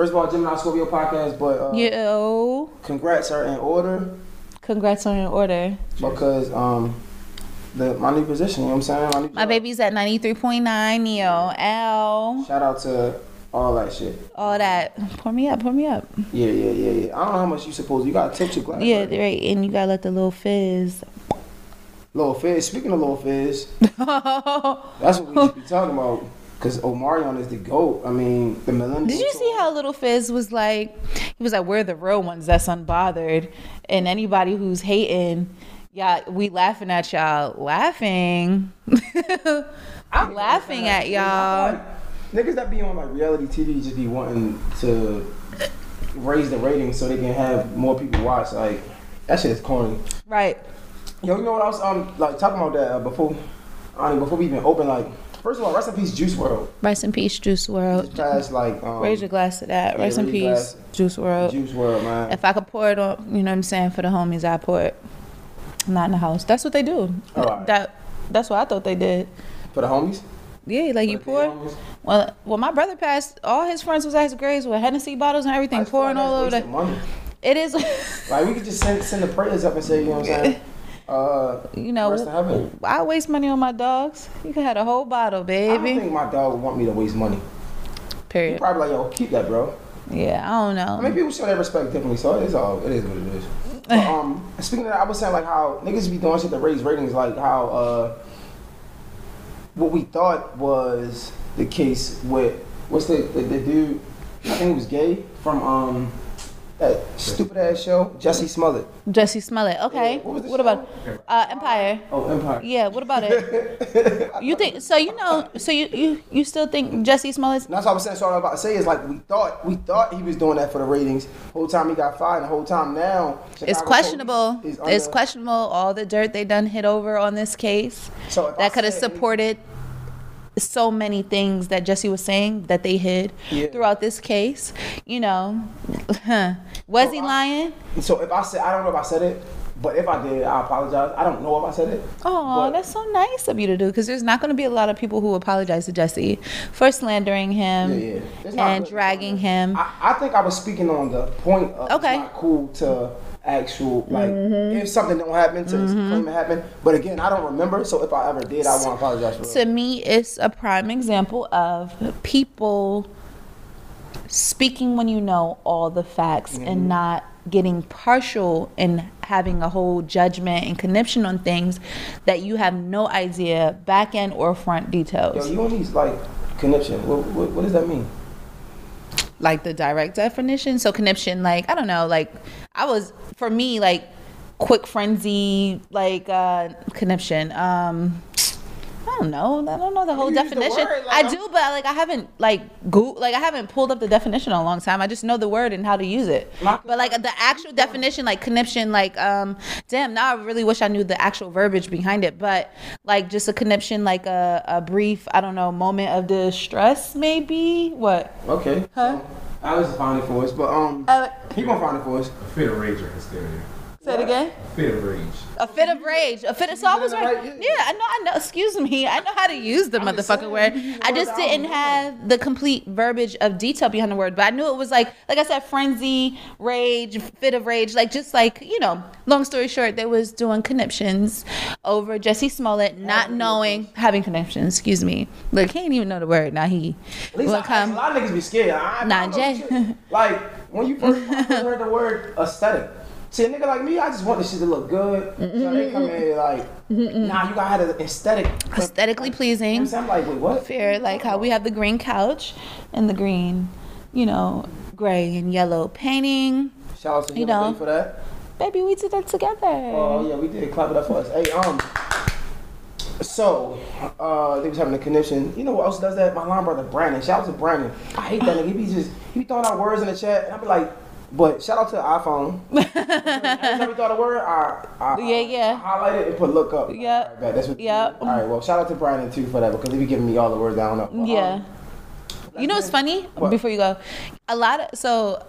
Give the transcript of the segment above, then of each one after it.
First of all, Gemini Scorpio podcast, but uh, Yo, congrats are in order congrats on your order. because um the my new position, you know what I'm saying? My, new My baby's at 93.9 Neo. L. Shout out to all that shit. All that. Pour me up, pour me up. Yeah, yeah, yeah, yeah. I don't know how much you supposed. You gotta tip your glass. Yeah, right? right. And you gotta let the little fizz. Lil Fizz. Speaking of Lil Fizz, that's what we should be talking about. Cause Omarion is the goat. I mean, the millennial. Did you see how little Fizz was like? He was like, "We're the real ones that's unbothered," and anybody who's hating, yeah, we laughing at y'all, laughing. I'm laughing at y'all. Like, niggas that be on like reality TV just be wanting to raise the ratings so they can have more people watch. Like that shit is corny. Right. Yo, you know what else? Um, like talking about that uh, before, I mean, before we even open. Like, first of all, rest in peace, Juice WRLD. Rest in peace, Juice WRLD. Past like um, Raise your glass to that. yeah, Rest in peace, glass. Juice WRLD. Juice WRLD, man. If I could pour it on, you know what I'm saying, for the homies, I pour it. Not in the house. That's what they do. Alright. That that's what I thought they did. For the homies. Yeah, like you For pour. Well, well, my brother passed. All his friends was at his graves with Hennessy bottles and everything, just pouring all over the. money. It is, Like we could just send send the prayers up and say, you know what I'm saying? Uh, you know. rest in heaven. I waste money on my dogs. You could have a whole bottle, baby. I don't think my dog would want me to waste money. He Period. probably like, yo, keep that, bro. Yeah, I don't know. I mean, people show their respect differently, so it's all it is what it is. But, um, speaking of that, I was saying like how niggas be doing shit to raise ratings, like how uh, what we thought was the case with what's the the, the dude? I think he was gay from um that stupid ass show, Jussie Smollett. Jussie Smollett. Okay. Yeah, what what about uh, Empire? Oh, Empire. Yeah. What about it? you think so? You know. So you you you still think Jussie Smollett's And that's what I was saying. So what I'm about to say is like we thought we thought he was doing that for the ratings. Whole time he got fired. The whole time now It's questionable. It's questionable all the dirt they done hit over on this case. So that could have say any- supported so many things that Jussie was saying that they hid Yeah. throughout this case. You know, was So he I- lying? So if I said I don't know if I said it, but if I did, I apologize. I don't know if I said it. Oh, that's so nice of you to do because there's not going to be a lot of people who apologize to Jussie for slandering him Yeah, yeah. And dragging him. I, I think I was speaking on the point of Okay. it's not cool to actual like Mm-hmm. if something don't happen to claim it happened. But again, I don't remember. So if I ever did, I want to apologize for to it. me it's a prime example of people speaking when you know all the facts Mm-hmm. and not getting partial and having a whole judgment and conniption on things that you have no idea back end or front details. Yo, you on these like conniption? What, what, what does that mean? like the direct definition so conniption like i don't know like i was for me like quick frenzy like uh conniption um I don't know. I don't know the whole use the definition. word, like, I do, but like I haven't like go like I haven't pulled up the definition in a long time. I just know the word and how to use it. But like the actual definition, like conniption, like um, damn. Now I really wish I knew the actual verbiage behind it. But like just a conniption, like a, a brief, I don't know, moment of distress, maybe. What? Okay. Huh? So, I was find it for us, but um, Uh, he gonna find it for us. A fit of rage or hysteria. Say it again. Fit of rage. A fit of rage. A fit of so I was right. Yeah. I know. I know. Excuse me. I know how to use the I'm motherfucking word. you use the I just didn't have the complete verbiage of detail behind the word, but I knew it was like, like I said, frenzy, rage, fit of rage. Like just like you know. Long story short, they was doing conniptions over Jussie Smollett, not knowing having conniptions. Excuse me. Look, he didn't even know the word. Now he At least will I, come. a lot of niggas be scared. I, I Nah, don't Jay. Like when you first heard the word aesthetic. See, a nigga like me, I just want this shit to look good. So they come in like, nah, you gotta have an aesthetic. Aesthetically pleasing. I'm like, wait, what? fair, like how we have the green couch and the green, you know, gray and yellow painting. Shout out to You know. for that. Baby, we did that together. Oh yeah, we did clap it up for us. Hey, um, So, uh, they was having a connection. You know what else does that? My line brother Brandon. Shout out to Brandon. I hate that nigga. He be just he be throwing out words in the chat, and I be like, but shout out to the iPhone. Every time we throw a word, I, I Yeah, yeah. I highlight it and put look up. Yeah. All right, bet. that's what. Yeah. All right. Well, shout out to Brandon too for that because he be giving me all the words I don't know. Well, Yeah. um, You know what's funny? What? Before you go, a lot of so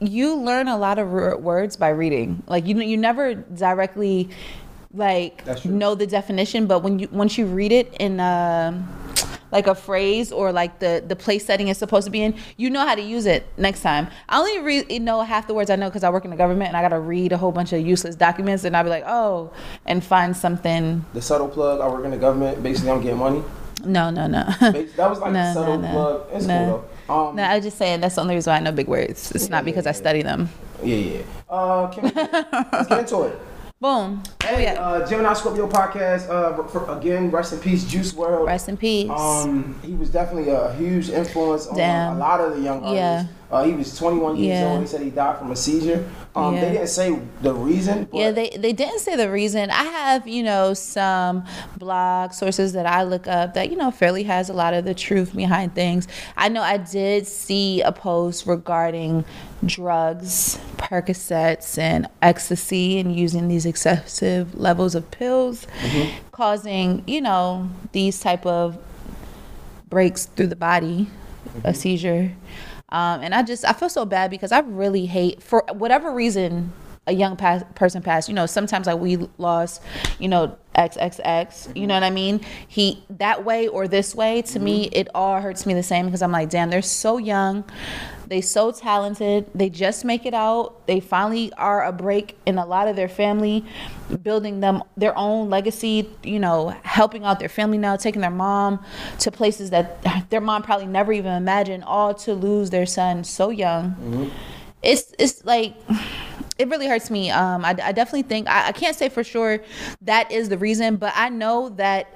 you learn a lot of r- words by reading. Like you you never directly like know the definition, but when you once you read it in um like a phrase or like the the place setting is supposed to be in, you know how to use it next time. I only re- know half the words I know because I work in the government and I got to read a whole bunch of useless documents and I'll be like, oh, and find something. the subtle plug. I work in the government. Basically, I'm getting money. No, no, no. That was like No, the subtle no, no. plug. It's No. cool though. Um, No, I was just saying that's the only reason why I know big words. It's not because I study them. Yeah, yeah. Uh, can we, let's get into it. Boom. Oh Hey, yeah. uh, Gemini Scorpio podcast. Uh, for, again, rest in peace, Juice WRLD. Rest in peace. Um, he was definitely a huge influence on Damn. a lot of the young artists. Yeah. Uh, he was 21 years Yeah. old. He said he died from a seizure. Um, Yeah. They didn't say the reason. Yeah, they they didn't say the reason. I have you know some blog sources that I look up that you know fairly has a lot of the truth behind things. I know I did see a post regarding drugs, Percocets, and ecstasy, and using these excessive levels of pills, mm-hmm. causing you know these type of breaks through the body, a mm-hmm. seizure. Um, and I just I feel so bad because I really hate for whatever reason a young pa- person passed. You know, sometimes like we lost, you know, XXX. You know what I mean? He that way or this way to me, mm-hmm. it all hurts me the same because I'm like, damn, they're so young. They so talented. They just make it out. They finally are a break in a lot of their family, building them their own legacy. You know, helping out their family now, taking their mom to places that their mom probably never even imagined. All to lose their son so young. It's it's like it really hurts me. Um, I, I definitely think I, I can't say for sure that is the reason, but I know that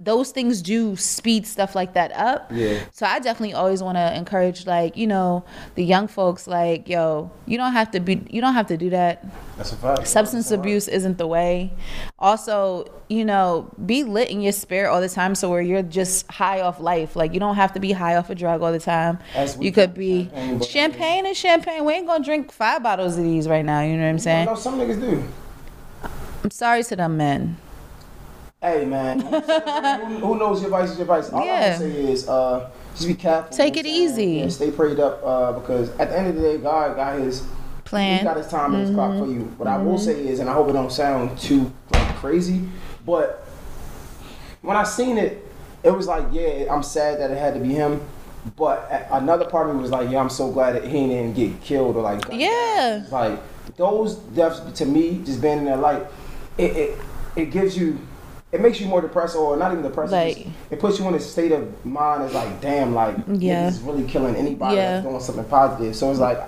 those things do speed stuff like that up. Yeah. So I definitely always want to encourage, like you know, the young folks, like yo, you don't have to be, you don't have to do that. That's a fact. Substance abuse isn't the way. Also, you know, be lit in your spirit all the time, so where you're just high off life. Like you don't have to be high off a drug all the time. You could be champagne, champagne and champagne. We ain't gonna drink five bottles of these right now. You know what I'm saying? know some niggas do. I'm sorry to them men. Hey man, who, who knows your vice is your vice? All Yeah. gonna say is uh, just be careful. Take it know what I'm saying? easy. Yeah, stay prayed up uh, because at the end of the day, God got his Plan. He got his time and his clock for you. What I will say is, and I hope it don't sound too like crazy, but when I seen it, it was like, yeah, I'm sad that it had to be him. But another part of me was like, yeah, I'm so glad that he didn't get killed or like, Yeah. like those deaths to me, just being in that light, it it, it gives you. It makes you more depressed, or not even depressed. it Like- just- it puts you in a state of mind. It's like, damn, like Yeah. niggas really killing anybody Yeah. that's doing something positive. So it's like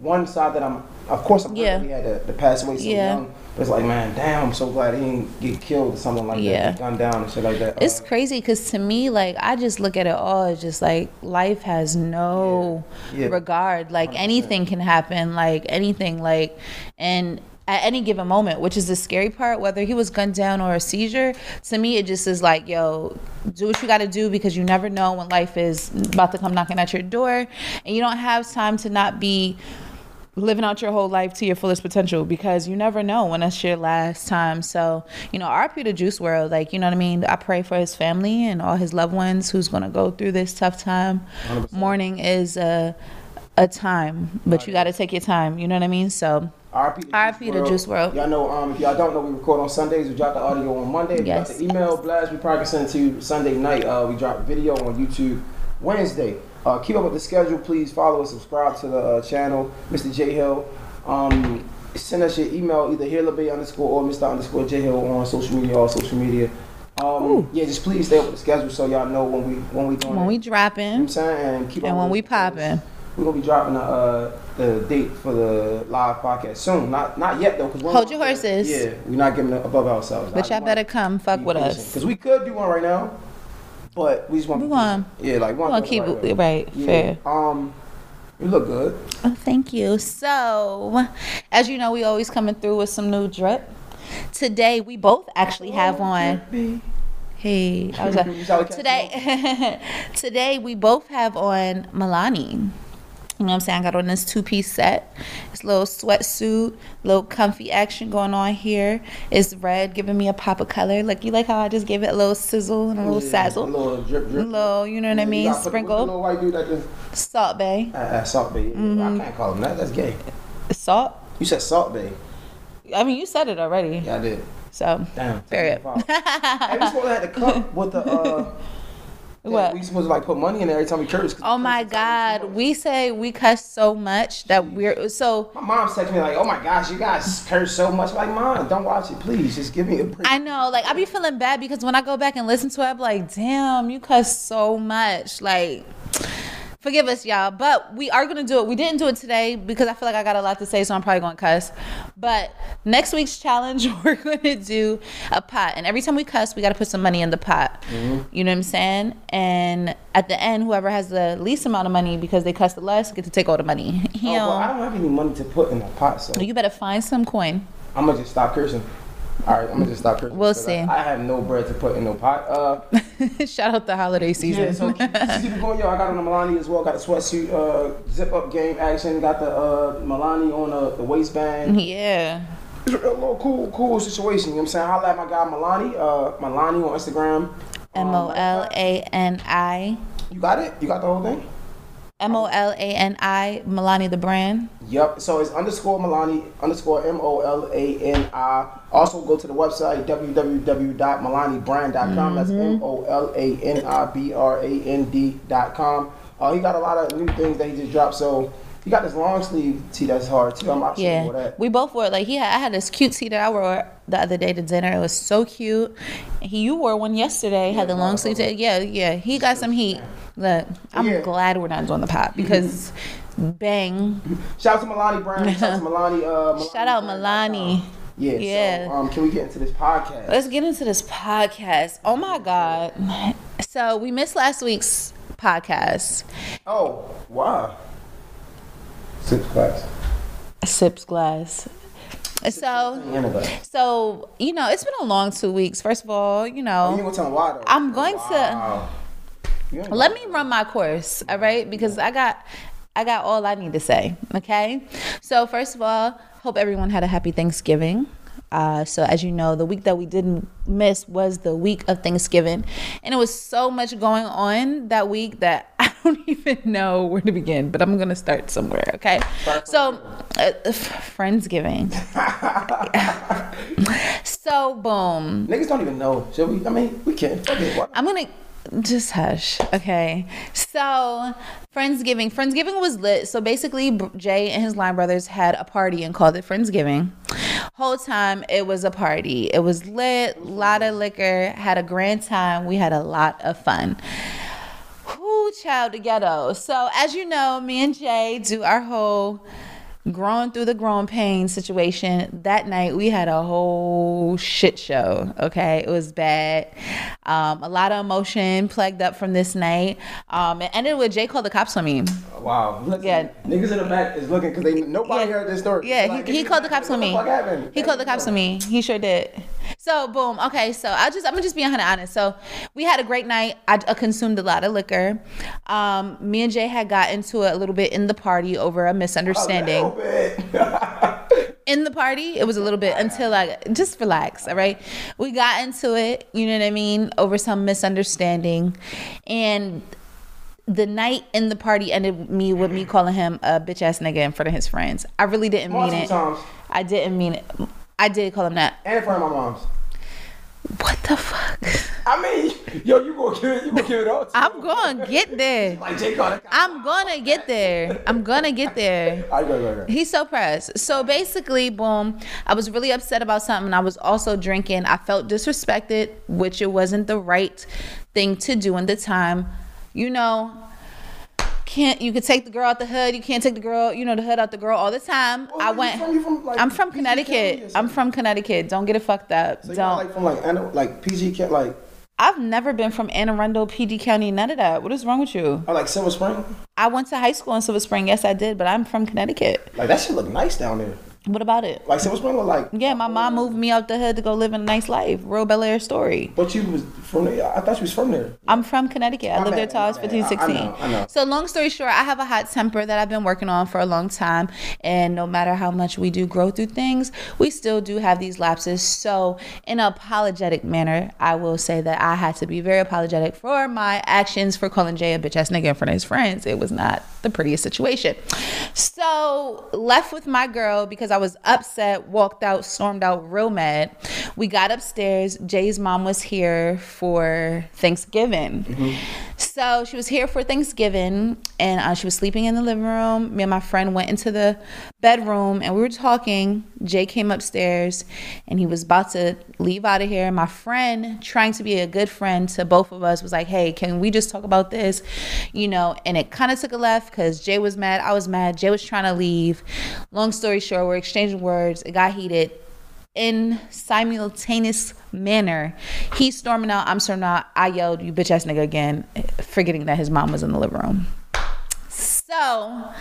one side that I'm, of course, I'm Yeah. glad he had to, to pass away so Yeah. young. But it's like, man, damn, I'm so glad he didn't get killed or something like Yeah. that, gunned down and shit like that. It's Uh, crazy because to me, like, I just look at it all as just like life has no Yeah. Yeah. regard. Like, 100%. anything can happen, like, anything, like, and at any given moment, which is the scary part, whether he was gunned down or a seizure, to me, it just is like, yo, do what you got to do because you never know when life is about to come knocking at your door and you don't have time to not be living out your whole life to your fullest potential because you never know when that's your last time. So, you know, RP to Juice WRLD, like, you know what I mean? I pray for his family and all his loved ones who's going to go through this tough time. 100%. Mourning is a, a time, but you got to take your time. You know what I mean? So, RP to, RP to Juice WRLD. Y'all know, um, if y'all don't know, we record on Sundays. We drop the audio on Monday. We Yes. got the email blast. We probably send it to you Sunday night. Uh, we drop video on YouTube Wednesday. Uh, keep up with the schedule. Please follow and subscribe to the uh, channel, Mr. J Hill. Um, send us your email either HillAbay underscore or Mr. underscore J Hill on social media, all social media. Um, yeah, just please stay up with the schedule so y'all know when we when we doing when it. we You know what I'm dropping saying? And keep and up when we us. popping. We're gonna be dropping the, uh, the date for the live podcast soon. Not not yet though, because Hold your horses. Yeah, we're not giving it above ourselves. But y'all better come fuck with us. because we could do one right now, but we just want We want- yeah, like We one. want to keep right, it right, Yeah. fair. Um, you look good. Oh, thank you. So, as you know, we always coming through with some new drip. Today, we both actually have on. Hey, I was You sound like, like today. today we both have on Molani. You know what I'm saying? I got on this two piece set. It's a little sweatsuit, little comfy action going on here. It's red, giving me a pop of color. Like you like how I just gave it a little sizzle and a little Yeah, sazzle, A little drip, drip. A little, you know what I Yeah, you mean? gotta put- what's the Sprinkle, little white dude that just Salt Bae, uh, uh, Salt Bae. Mm-hmm. I can't call him that. That's gay. salt. You said Salt Bae. I mean, you said it already. Yeah, I did. So Damn. Period. hey, we supposed to have the cup with the. Uh, What? We supposed to like put money in there every time we curse. Oh my God, we say we cuss so much that we're so. My mom's texting me like, "Oh my gosh, you guys curse so much." Like, mom, don't watch it, please. Just give me a break. I know, like I be feeling bad because when I go back and listen to it, I'm like, damn, you cuss so much. Like, forgive us, y'all, but we are gonna do it. We didn't do it today because I feel like I got a lot to say, so I'm probably gonna cuss. But next week's challenge, we're gonna do a pot, and every time we cuss, we gotta put some money in the pot. Mm-hmm. You know what I'm saying? And at the end, whoever has the least amount of money because they cuss the less get to take all the money. Oh, but I don't have any money to put in the pot, so You better find some coin. I'm gonna just stop cursing. All right, I'm gonna just stop cursing. We'll see. I, I have no bread to put in no pot. Uh, Shout out the holiday season. yeah. So keep, keep going, yo. I got on the Molani as well. Got the sweatsuit, uh, zip up game action. Got the uh, Molani on uh, the waistband. yeah. It's a little cool, cool situation. You know what I'm saying? Holla at my guy Molani. Uh, Molani on Instagram. M O L A N I. You got it? You got the whole thing? M O L A N I, Molani the brand. Yep. So it's underscore Molani underscore M O L A N I. Also go to the website www.molanibrand.com. That's M O L A N I B R A N D.com. Uh, he got a lot of new things that he just dropped. So he got this long sleeve tee that's hard too. I'm actually Yeah, that. we both wore like he had. I had this cute tee that I wore the other day to dinner. It was so cute. He, you wore one yesterday. had the long sleeve. tee. Yeah, yeah. He got some heat. Look, I'm Yeah. glad we're not doing the pop because, bang. Shout out to Molani Brand. Shout out to Molani. Uh, Molani Shout out Brand. Molani. Yeah. Yeah. So, um, can we get into this podcast? Let's get into this podcast. Oh my god. So we missed last week's podcast. Oh, wow. Six class. Sips glass. So. Anyway. So, you know, it's been a long two weeks. First of all, you You know, ain't gonna tell me why though. I'm going to Wow. You ain't let me run my course, all right? Because I got I got all I need to say, okay? So, first of all, hope everyone had a happy Thanksgiving. Uh, so, as you know, the week that we didn't miss was the week of Thanksgiving. And it was so much going on that week that I don't even know where to begin, but I'm going to start somewhere, okay? So, uh, Friendsgiving. so, boom. Niggas don't even know. Should we? I mean, we can. Why- I'm gonna just hush, okay? So, Friendsgiving. Friendsgiving was lit. So basically, Jay and his line brothers had a party and called it Friendsgiving. Whole time it was a party. It was lit, lot of liquor, had a grand time. We had a lot of fun. Whoo, child, the ghetto. So, as you know, me and Jay do our whole growing through the growing pain situation. That night, we had a whole shit show. Okay, it was bad. Um, a lot of emotion plugged up from this night. Um, it ended with Jay called the cops on me. Wow. Listen, Yeah. Niggas in the back is looking because they nobody Yeah. heard this story. Yeah, Like, he, he called the cops on me. the fuck happened? He called the cops on me. He sure did. So boom. Okay, so I just I'm gonna just be 100 honest. So we had a great night. I, I consumed a lot of liquor. Um, me and Jay had got into it a little bit in the party over a misunderstanding. A in the party it was a little bit until i just relax all right we got into it you know what i mean over some misunderstanding and the night in the party ended me with me calling him a bitch ass nigga in front of his friends i really didn't mean it times. i didn't mean it i did call him that and in front of my mom's. what the fuck I mean, yo, you gonna give it? You gonna give it all? to i'm to get there Like Jay i'm gonna get there i'm gonna get there right, go, go, go. He's so pressed. So basically, boom, I was really upset about something. I was also drinking. I felt disrespected, which it wasn't the right thing to do in the time. You know, can't you could take the girl out the hood, you can't take the girl, you know, the hood out the girl all the time. Oh, I went from- from, like, I'm from PG Connecticut. I'm from Connecticut. Don't get it fucked up. So Don't. like from like Anna- like PG like I've never been from Anne Arundel, PD County, none of that. What is wrong with you? or like Silver Spring. I went to high school in Silver Spring. Yes, I did, but I'm from Connecticut. Like that shit look nice down there. What about it? Like so what's Spring was like. Yeah, my mom moved me out the hood to go live in a nice life. Real Bel Air story. But you was from there. I thought you was from there. I'm from Connecticut. I My lived there till I was my 15, bad. I- I 16. know, I know. So long story short, I have a hot temper that I've been working on for a long time. And no matter how much we do grow through things, we still do have these lapses. So in an apologetic manner, I will say that I had to be very apologetic for my actions for calling Jay a bitch ass nigga in front of his friends. It was not the prettiest situation. So left with my girl because I was upset, walked out, stormed out real mad. We got upstairs. Jay's mom was here for Thanksgiving. Mm-hmm. So she was here for Thanksgiving and uh, she was sleeping in the living room. Me and my friend went into the bedroom and we were talking. Jay came upstairs and he was about to leave out of here. My friend, trying to be a good friend to both of us, was like, Hey, can we just talk about this? You know, and it kind of took a left because Jay was mad. I was mad. Jay was trying to leave. Long story short, we're exchanging words. It got heated in simultaneous manner. He's storming out. I'm storming out. I yelled, "You bitch ass nigga!" again, forgetting that his mom was in the living room. So,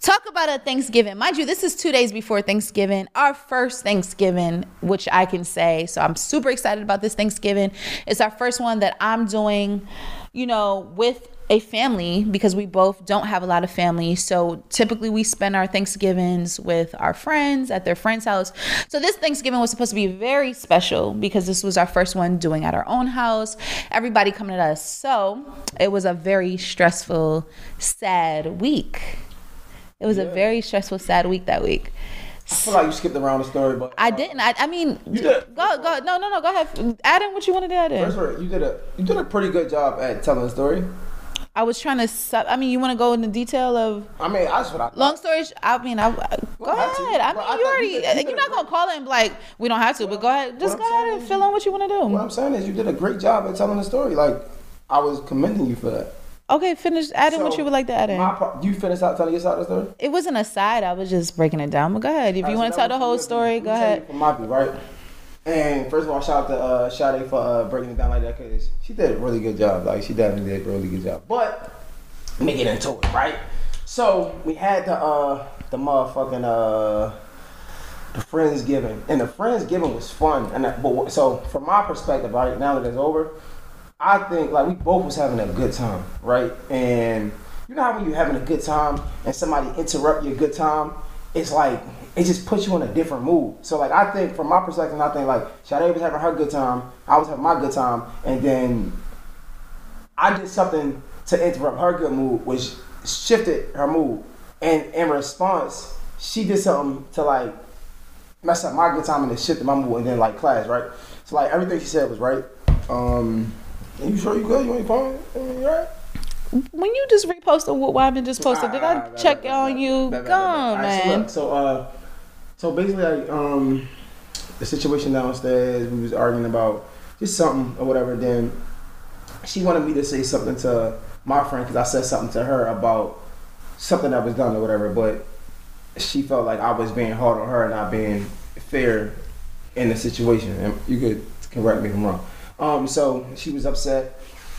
talk about a Thanksgiving. Mind you, this is two days before Thanksgiving, our first Thanksgiving, which I can say. So, I'm super excited about this Thanksgiving. It's our first one that I'm doing, you know, with a family because we both don't have a lot of family. So typically we spend our Thanksgivings with our friends at their friend's house. So this Thanksgiving was supposed to be very special because this was our first one doing at our own house. Everybody coming at us. So it was a very stressful, sad week. It was a very stressful, sad week that week. I feel like you skipped around the story, but I didn't. I, I mean, You did. go go. No, no, no. Go ahead. Add in what you want to add in. First of all, you did a you did a pretty good job at telling the story. I was trying to. Sub, I mean, you want to go into detail of I mean, that's what I. thought. long story. sh- I mean, I, I- go ahead. I mean, I you already. you did- uh, you You're not gonna call it and like, we don't have to. But go ahead. Just go ahead and fill in what you want to do. What. I'm saying is, you did a great job at telling the story. Like, I was commending you for that. Okay, finish. Add in what you would like to add in. Part, you finish out telling your side of the story. It wasn't a side. I was just breaking it down. But go ahead. If you want to tell the whole story, go ahead. From my view, right? And first of all, shout out to uh, Sade for uh, breaking it down like that because she did a really good job. Like she definitely did a really good job. But let me get into it, right? So we had the uh, the motherfucking uh, the friendsgiving, and the friendsgiving was fun. And that, but so from my perspective, right now that it's over, I think like we both was having a good time, right? And you know how when you're having a good time and somebody interrupt your good time, it's like it just puts you in a different mood. So like I think from my perspective, I think like Sade was having her good time, I was having my good time, and then I did something to interrupt her good mood, which shifted her mood. And in response, she did something to like mess up my good time and it shifted my mood and then like class, right? So like everything she said was right. Um are you sure you good? You your phone? You right? When you just reposted what Wyman just posted, did I check on you? On, so man. So, uh, so basically, um, the situation downstairs, we was arguing about just something or whatever. Then she wanted me to say something to my friend because I said something to her about something that was done or whatever. But she felt like I was being hard on her and not being fair in the situation. And you could correct me if I'm wrong. Um, so she was upset.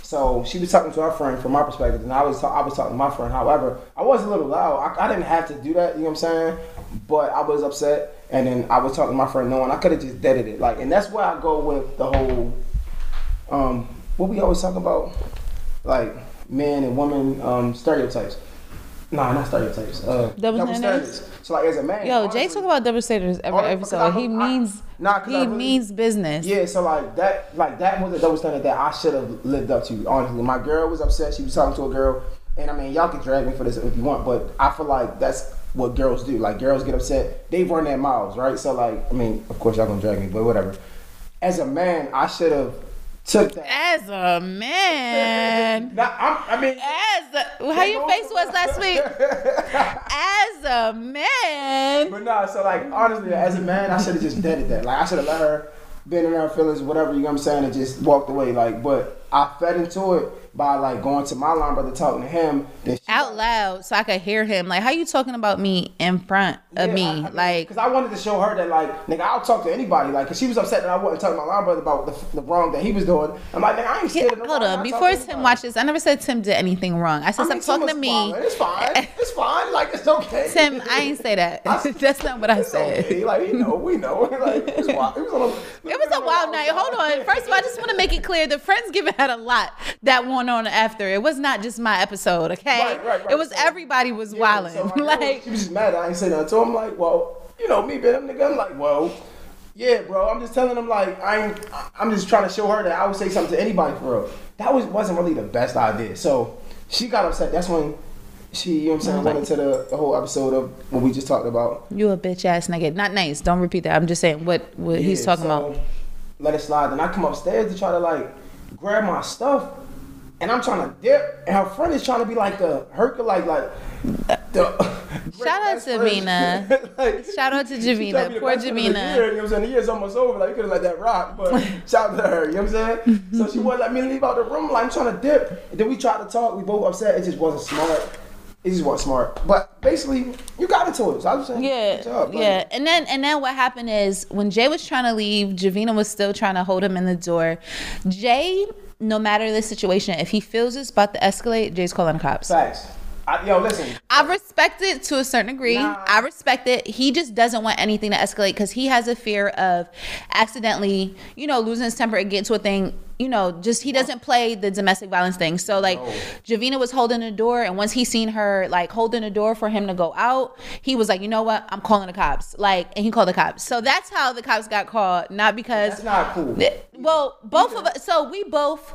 So she was talking to her friend from my perspective, and I was ta- I was talking to my friend. However, I was a little loud. I, I didn't have to do that. You know what I'm saying? But I was upset, and then I was talking to my friend, knowing I could have just deaded it. Like, and that's where I go with the whole, um, what we always talk about, like man and woman um, stereotypes. Nah, not stereotypes. Uh, Double standards? So like as a man, Yo, Jay honestly- talk about double standards every episode. He I- I- means Nah, he really- means business. Yeah, so like that, like that was a double standard that I should have lived up to. Honestly, my girl was upset. She was talking to a girl, and I mean, y'all can drag me for this if you want, but I feel like that's what girls do. Like girls get upset, They've run their mouths, right? So like, I mean, of course y'all gonna drag me, but whatever. As a man, I should have took that. As a man. Nah, I'm, I mean, As a, how your face was last week. As a man. But nah, so like honestly, as a man, I should have just deaded that. Like I should have let her been in her feelings, whatever you know what I'm saying, and just walked away. Like, but I fed into it by like going to my line brother talking to him. Out loud so I could hear him. Like, how you talking about me in front of me? like, because I wanted to show her that like nigga, I'll talk to anybody. Like, cause she was upset that I wasn't talking to my line brother about the, the wrong that he was doing. I'm like, nigga, I ain't scared of hold on. Before Tim watches, I never said Tim did anything wrong. I said I mean, stop talking to me. fine. It's fine. It's fine. Like it's okay. Tim, I ain't say that. That's not what I said. okay. Like, you know, we know. Like, it was wild. It was, a, It was a wild night. Hold on. First of all, I just want to make it clear the friends Friendsgiving had a lot that went on after. It was not just my episode, okay? Right, right, right. It was So- everybody was Yeah, wilding. so, like, she was just mad. I ain't say nothing So I'm Like, well, you know me being a nigga. I'm like, well, yeah, bro. I'm just telling him like I ain't. I'm just trying to show her that I would say something to anybody for real. That was wasn't really the best idea. So she got upset. That's when she, you know what I'm saying, went into the, the whole episode of what we just talked about. you a bitch ass nigga. Not nice. Don't repeat that. I'm just saying what what he's talking so, about. Let it slide. Then I come upstairs to try to like grab my stuff, and I'm trying to dip, and her friend is trying to be like the Hercules, like the. Shout out to. Javina. Like, Shout out to she Javina. tried to be Poor best friend of the Javina. You know what I'm saying? The year's almost over. Like, you could have let that rock, but shout out to her. You know what I'm saying? so she wouldn't let me leave out the room. Like, I'm trying to dip. And then we tried to talk. We both upset. It just wasn't smart. It just wasn't smart. But basically, you got into it. So I was saying, Yeah, job, yeah, and then and then what happened is when Jay was trying to leave, Javina was still trying to hold him in the door. Jay, no matter the situation, if he feels it's about to escalate, Jay's calling the cops. Facts. I, yo, listen. I respect it to a certain degree. Nah. I respect it. He just doesn't want anything to escalate because he has a fear of accidentally, you know, losing his temper and get to a thing. You know, just he doesn't play the domestic violence thing. So like, No. Javina was holding the door, and once he seen her like holding the door for him to go out, he was like, you know what, I'm calling the cops. Like, and he called the cops. So that's how the cops got called, not because. That's not cool. well, both of us. So we both.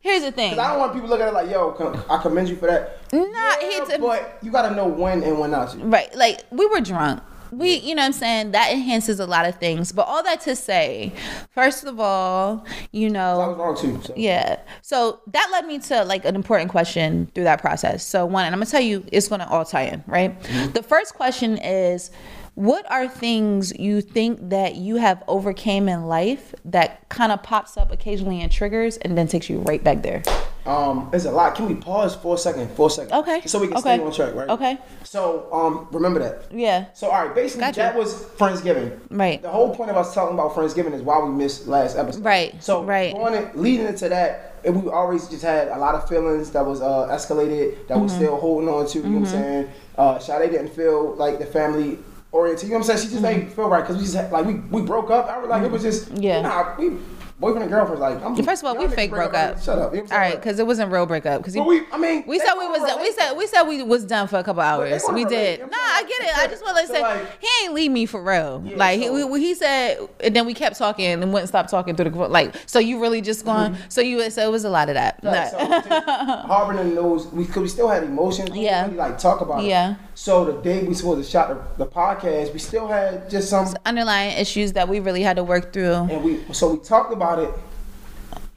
Here's the thing. 'Cause I don't want people looking at it like, yo, I commend you for that. Nah, yeah, but you got to know when and when not to. Right. Like we were drunk. We, you know what I'm saying? That enhances a lot of things. But all that to say, first of all, you know. I was wrong too. So. yeah. So that led me to like an important question through that process. So one, and I'm gonna tell you, it's gonna all tie in, right? Mm-hmm. The first question is, what are things you think that you have overcame in life that kind of pops up occasionally and triggers and then takes you right back there? Um, it's a lot. Can we pause for a second? For a second. Okay. So we can Okay. stay on track, right? Okay. So um, remember that. Yeah. So all right, basically Gotcha. that was Friendsgiving. Right. The whole point of us talking about Friendsgiving is why we missed last episode. Right, So right. going in, leading into that, and we always just had a lot of feelings that was uh, escalated that Mm-hmm. still holding on to. You know what I'm saying? Uh, Sade didn't feel like the family oriented. You know what I'm saying? She just didn't feel right because we just had, like we we broke up. I was like it was just Mm-hmm. Yeah. Nah, we boyfriend and girlfriend like I'm. First of all, we fake broke up. Shut up. You know All right, because it wasn't real breakup. Because we, I mean, we said we was we said we said we was done for a couple hours. We did. Nah, what I'm get it. I just want to So, say like- he ain't leave me for real. Yeah, like so- he, we, he said, and then we kept talking and wouldn't stop talking through the like. So you really just going? So you so it was a lot of that. Like, so harboring in those, we cause we still had emotions. Yeah. really, like talk about it. Yeah. it. So the day we supposed to shot the, the podcast, we still had just some, Underlying issues that we really had to work through. and we so we talked about it,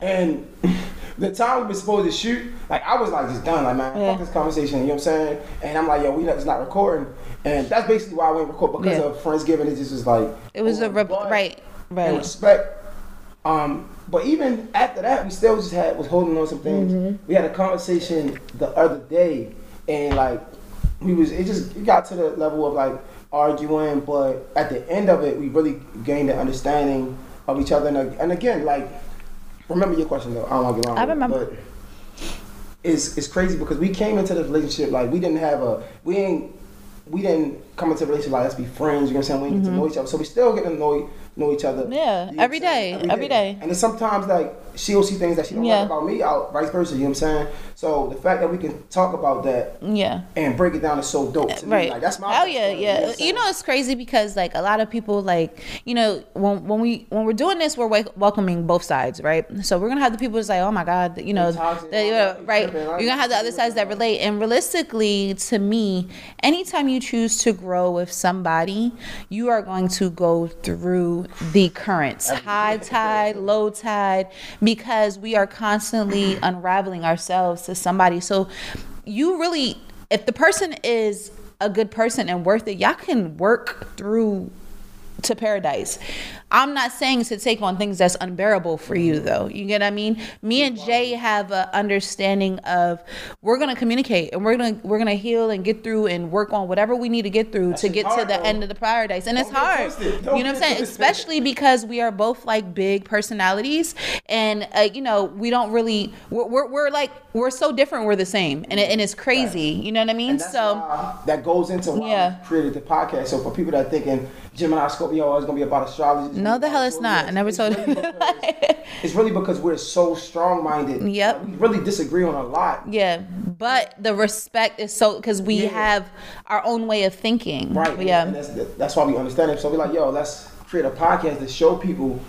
and the time we were supposed to shoot, like I was like just done, like man, Yeah. fuck this conversation. You know what I'm saying? And I'm like, yo, we not, it's not recording, and that's basically why I went record because Yeah. of Friendsgiving. It just was like It was a re- right, right. respect. Um, but even after that, we still just had was holding on some things. Mm-hmm. We had a conversation the other day, and like we was it just it got to the level of like arguing, but at the end of it, we really gained an understanding of each other. And, and again, like remember your question though. I don't want to get wrong. I remember. But it's it's crazy because we came into this relationship like we didn't have a we ain't we didn't come into a relationship like let's be friends. You know what I'm saying? We didn't get to know each other, so we still get to know know each other. Mm-hmm. Yeah, You know every what I'm saying? day, every day. And then sometimes like she'll see things that she don't Yeah. like about me, out vice versa. You know what I'm saying? So the fact that we can talk about that Yeah. and break it down is so dope to me. right Like that's my oh yeah yeah what I'm you know it's crazy because like a lot of people like you know when when we when we're doing this we're wel- welcoming both sides right so we're gonna have the people that's like oh my god you know you know, right you're gonna have the other sides that relate and realistically to me anytime you choose to grow with somebody you are going to go through the currents high tide low tide because we are constantly unraveling ourselves to somebody. So you really if the person is a good person and worth it y'all can work through to paradise. I'm not saying to take on things that's unbearable for you though. You get what I mean? Me and Jay have a understanding of we're gonna communicate and we're gonna we're gonna heal and get through and work on whatever we need to get through to get to the though. end of the paradise. And it's Don't get hard. You know what I'm saying? twisted. Especially because we are both like big personalities and uh, you know, we don't really we're, we're, we're like we're so different we're the same and, it, and it's crazy. You know what I mean? So that goes into why Yeah. we created the podcast. So for people that are thinking Gemini Scorpio is gonna be about astrology, No, the hell it's not. I never told you. It's really because we're so strong minded. Yep. we really disagree on a lot. Yeah, but the respect is so because we Yeah. have our own way of thinking. Right. Yeah. And that's, that's why we understand it. So we're like, yo, let's create a podcast to show people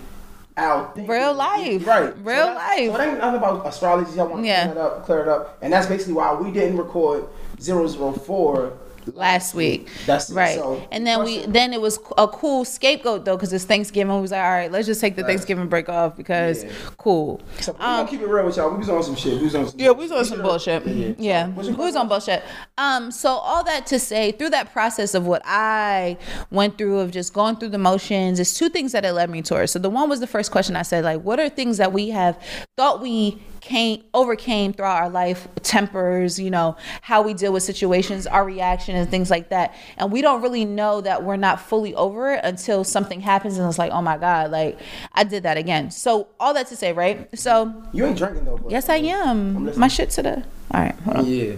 out Real life. Right. Real so that- life. So it ain't nothing about astrology. I want to Yeah. clear that up, clear it up. And that's basically why we didn't record 004 Last week, That's it. right, So, and then we question- then it was a cool scapegoat though because it's Thanksgiving. We was like, all right, let's just take the Thanksgiving break off because Yeah. cool. So we're gonna keep it real with y'all. We was on some shit. We was on some Um, Yeah, we was on some bullshit. Yeah, Yeah, yeah. We was on bullshit. Um, so all that to say, through that process of what I went through of just going through the motions, it's two things that it led me towards. So the one was the first question I said, like, what are things that we have thought we came overcame throughout our life, tempers, you know, how we deal with situations, our reaction and things like that. And we don't really know that we're not fully over it until something happens and it's like, oh my God, like I did that again. So all that to say, right? So You ain't drinking though. Yes, I am. My shit to the. All right, hold on. Yeah.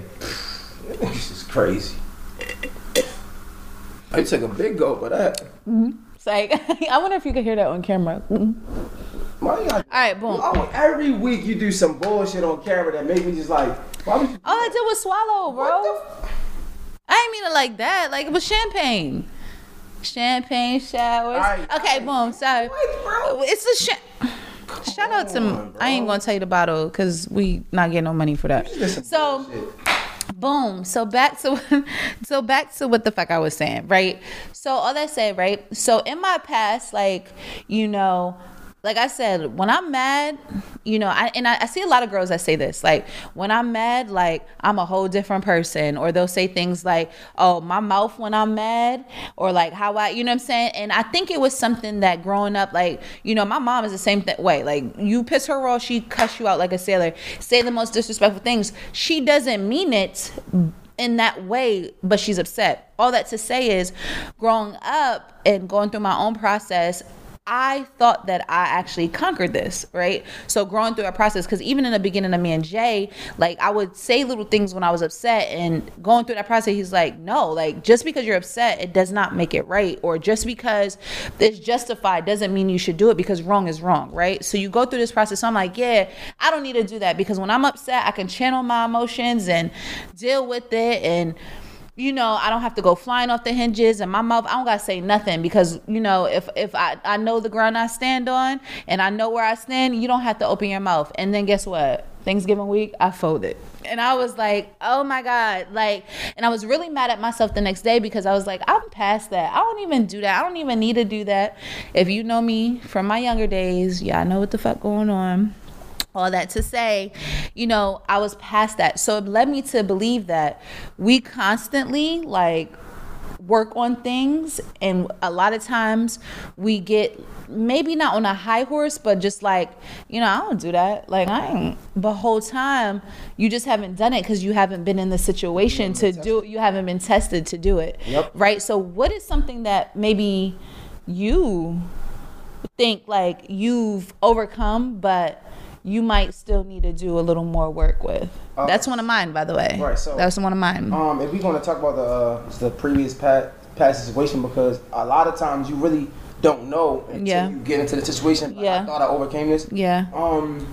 This is crazy. I took a big gulp of that. It's like I wonder if you could hear that on camera. Mhm. Got- All right, boom. Oh, every week you do some bullshit on camera that make me just like, why would you? All I did was swallow, bro. What the f- I didn't mean it like that. Like it was champagne. Champagne showers. Right, okay, right. boom. Sorry. What, bro? It's a sh- Shout out to. on, I ain't gonna tell you the bottle because we not getting no money for that. So. bullshit. boom so back to so back to what the fuck i was saying right so all that said right so in my past like you know like I said, when I'm mad, you know, I, and I, I see a lot of girls that say this, like, when I'm mad, like, I'm a whole different person. Or they'll say things like, oh, my mouth when I'm mad, or like how I, you know what I'm saying? And I think it was something that growing up, like, you know, my mom is the same th- way. Like, you piss her off, she cuss you out like a sailor, say the most disrespectful things. She doesn't mean it in that way, but she's upset. All that to say is, growing up and going through my own process, I thought that I actually conquered this, right? So growing through that process, because even in the beginning of me and Jay, like I would say little things when I was upset, and going through that process, he's like, no, like just because you're upset, it does not make it right, or just because it's justified doesn't mean you should do it because wrong is wrong, right? So you go through this process. So I'm like, yeah, I don't need to do that because when I'm upset, I can channel my emotions and deal with it and you know, I don't have to go flying off the hinges and my mouth, I don't gotta say nothing because, you know, if if I, I know the ground I stand on and I know where I stand, you don't have to open your mouth. And then guess what? Thanksgiving week, I folded. And I was like, oh my God. Like, and I was really mad at myself the next day because I was like, I'm past that. I don't even do that. I don't even need to do that. If you know me from my younger days, yeah, I know what the fuck going on all that to say, you know, I was past that. So it led me to believe that we constantly like work on things and a lot of times we get maybe not on a high horse but just like you know i don't do that like i ain't the whole time you just haven't done it because you haven't been in the situation to do it you haven't been tested to do it Yep. right so what is something that maybe you think like you've overcome, but you might still need to do a little more work with. Uh, That's one of mine, by the way. right, so- that's one of mine. Um, if we're going to talk about the uh, the previous past, past situation, because a lot of times you really don't know until Yeah. you get into the situation. Yeah. I thought I overcame this. yeah. Um,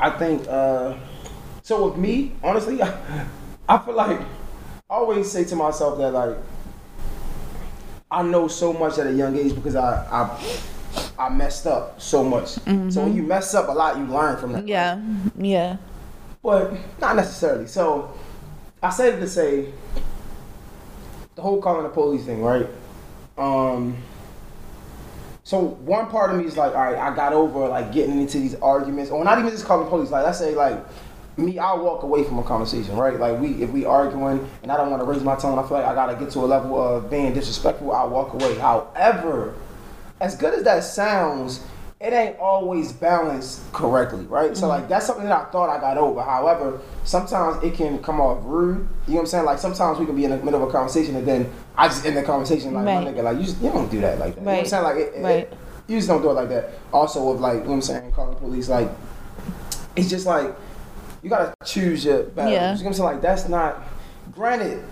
I think uh, so. With me, honestly, I, I feel like I always say to myself that like I know so much at a young age because I I, I messed up so much. So when you mess up a lot, you learn from that. Mm-hmm. Yeah. Yeah. but not necessarily. So I said it to say the whole calling the police thing, right? Um. So one part of me is like, all right, I got over like getting into these arguments, or not even just calling the police. Like, let's say like me, I'll walk away from a conversation, right? Like we, if we arguing and I don't want to raise my tone, I feel like I gotta get to a level of being disrespectful. I'll walk away. However, as good as that sounds, it ain't always balanced correctly, right? So Mm-hmm. like that's something that I thought I got over. However, sometimes it can come off rude. You know what I'm saying? Like sometimes we can be in the middle of a conversation and then I just end the conversation like Right. my nigga, like you, just, you don't do that like that. You know what I'm saying? Like it, it- Right. you just don't do it like that. Also with like, you know what I'm saying, calling police, like it's just like you gotta choose your battles. Yeah. You know what I'm saying? Like that's not granted.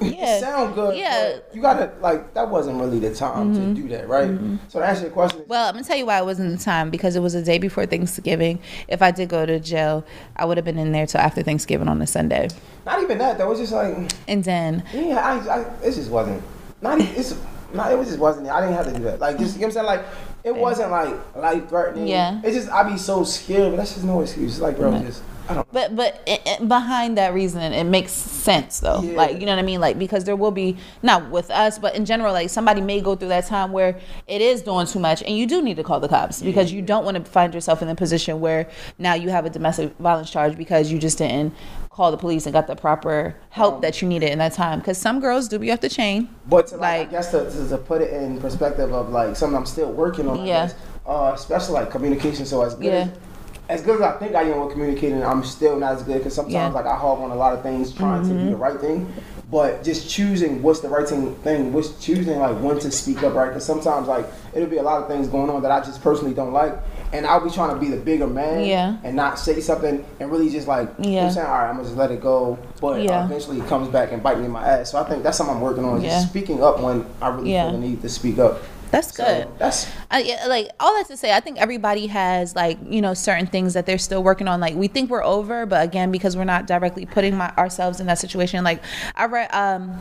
Yeah. It sound good. Yeah. Mm-hmm. but You gotta like that wasn't really the time to do that, right? So to answer your question, Well, I'm gonna tell you why it wasn't the time because it was the day before Thanksgiving. If I did go to jail, I would have been in there till after Thanksgiving on a Sunday. not even that though. was just like And then yeah, I, I it just wasn't. Not it's not. It was just wasn't. I didn't have to do that. Like just you know what I'm saying. Like it wasn't like life threatening. Yeah. It's just I'd be so scared, but that's just no excuse. It's like bro, just I don't. But but it, it- behind that reasoning, it makes sense though. Yeah. Like you know what I mean? Like because there will be not with us, but in general, like somebody may go through that time where it is doing too much, and you do need to call the cops because you don't want to find yourself in a position where now you have a domestic violence charge because you just didn't call the police and got the proper help Um, that you needed in that time. Because some girls do be off the chain. But to, like, Like- I guess to, to, to put it in perspective of like something I'm still working on, Yeah. guess, uh, especially like communication. So as good Yeah. as, as good as I think I am with communicating, I'm still not as good because sometimes Yeah. Mm-hmm. like I hog on a lot of things trying to do the right thing, but just choosing what's the right thing, thing what's choosing like when to speak up, right? Because sometimes like it'll be a lot of things going on that I just personally don't like. And I'll be trying to be the bigger man Yeah. and not say something and really just like, you know. I'm saying, all right, I'm gonna just let it go. But Yeah. eventually it comes back and bite me in my ass. So I think that's something I'm working on, Yeah. just speaking up when I really Yeah. feel the need to speak up. That's So good. that's I, yeah, like all that to say, I think everybody has like you know certain things that they're still working on. Like we think we're over, but again, because we're not directly putting my, ourselves in that situation. Like I read, um,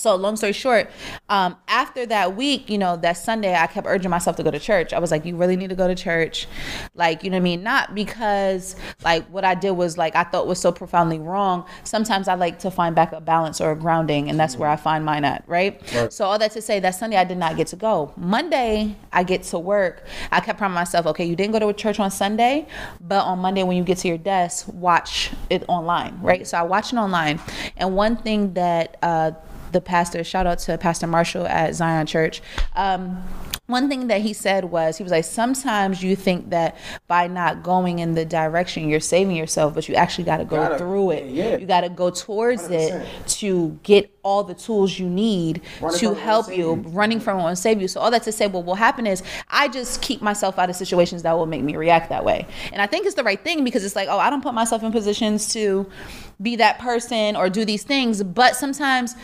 so long story short, um, after that week, you know, that Sunday, I kept urging myself to go to church. I was like, you really need to go to church, like you know what I mean. Not because like what I did was like I thought was so profoundly wrong. Sometimes I like to find back a balance or a grounding, and that's where I find mine at. Right. Right. So all that to say that Sunday I did not get to go. Monday I get to work. I kept promising myself, okay, you didn't go to church on Sunday, but on Monday when you get to your desk, watch it online, right? So I watch it online, and one thing that uh, the pastor, shout out to Pastor Marshall at Zion Church. Um, one thing that he said was he was like sometimes you think that by not going in the direction you're saving yourself but you actually got to go Gotta- through it yeah, you got to go towards it 100%. to get all the tools you need Running to help you you. running from it won't save you so all that to say what will happen is i just keep myself out of situations that will make me react that way and i think it's the right thing because it's like oh i don't put myself in positions to be that person or do these things but sometimes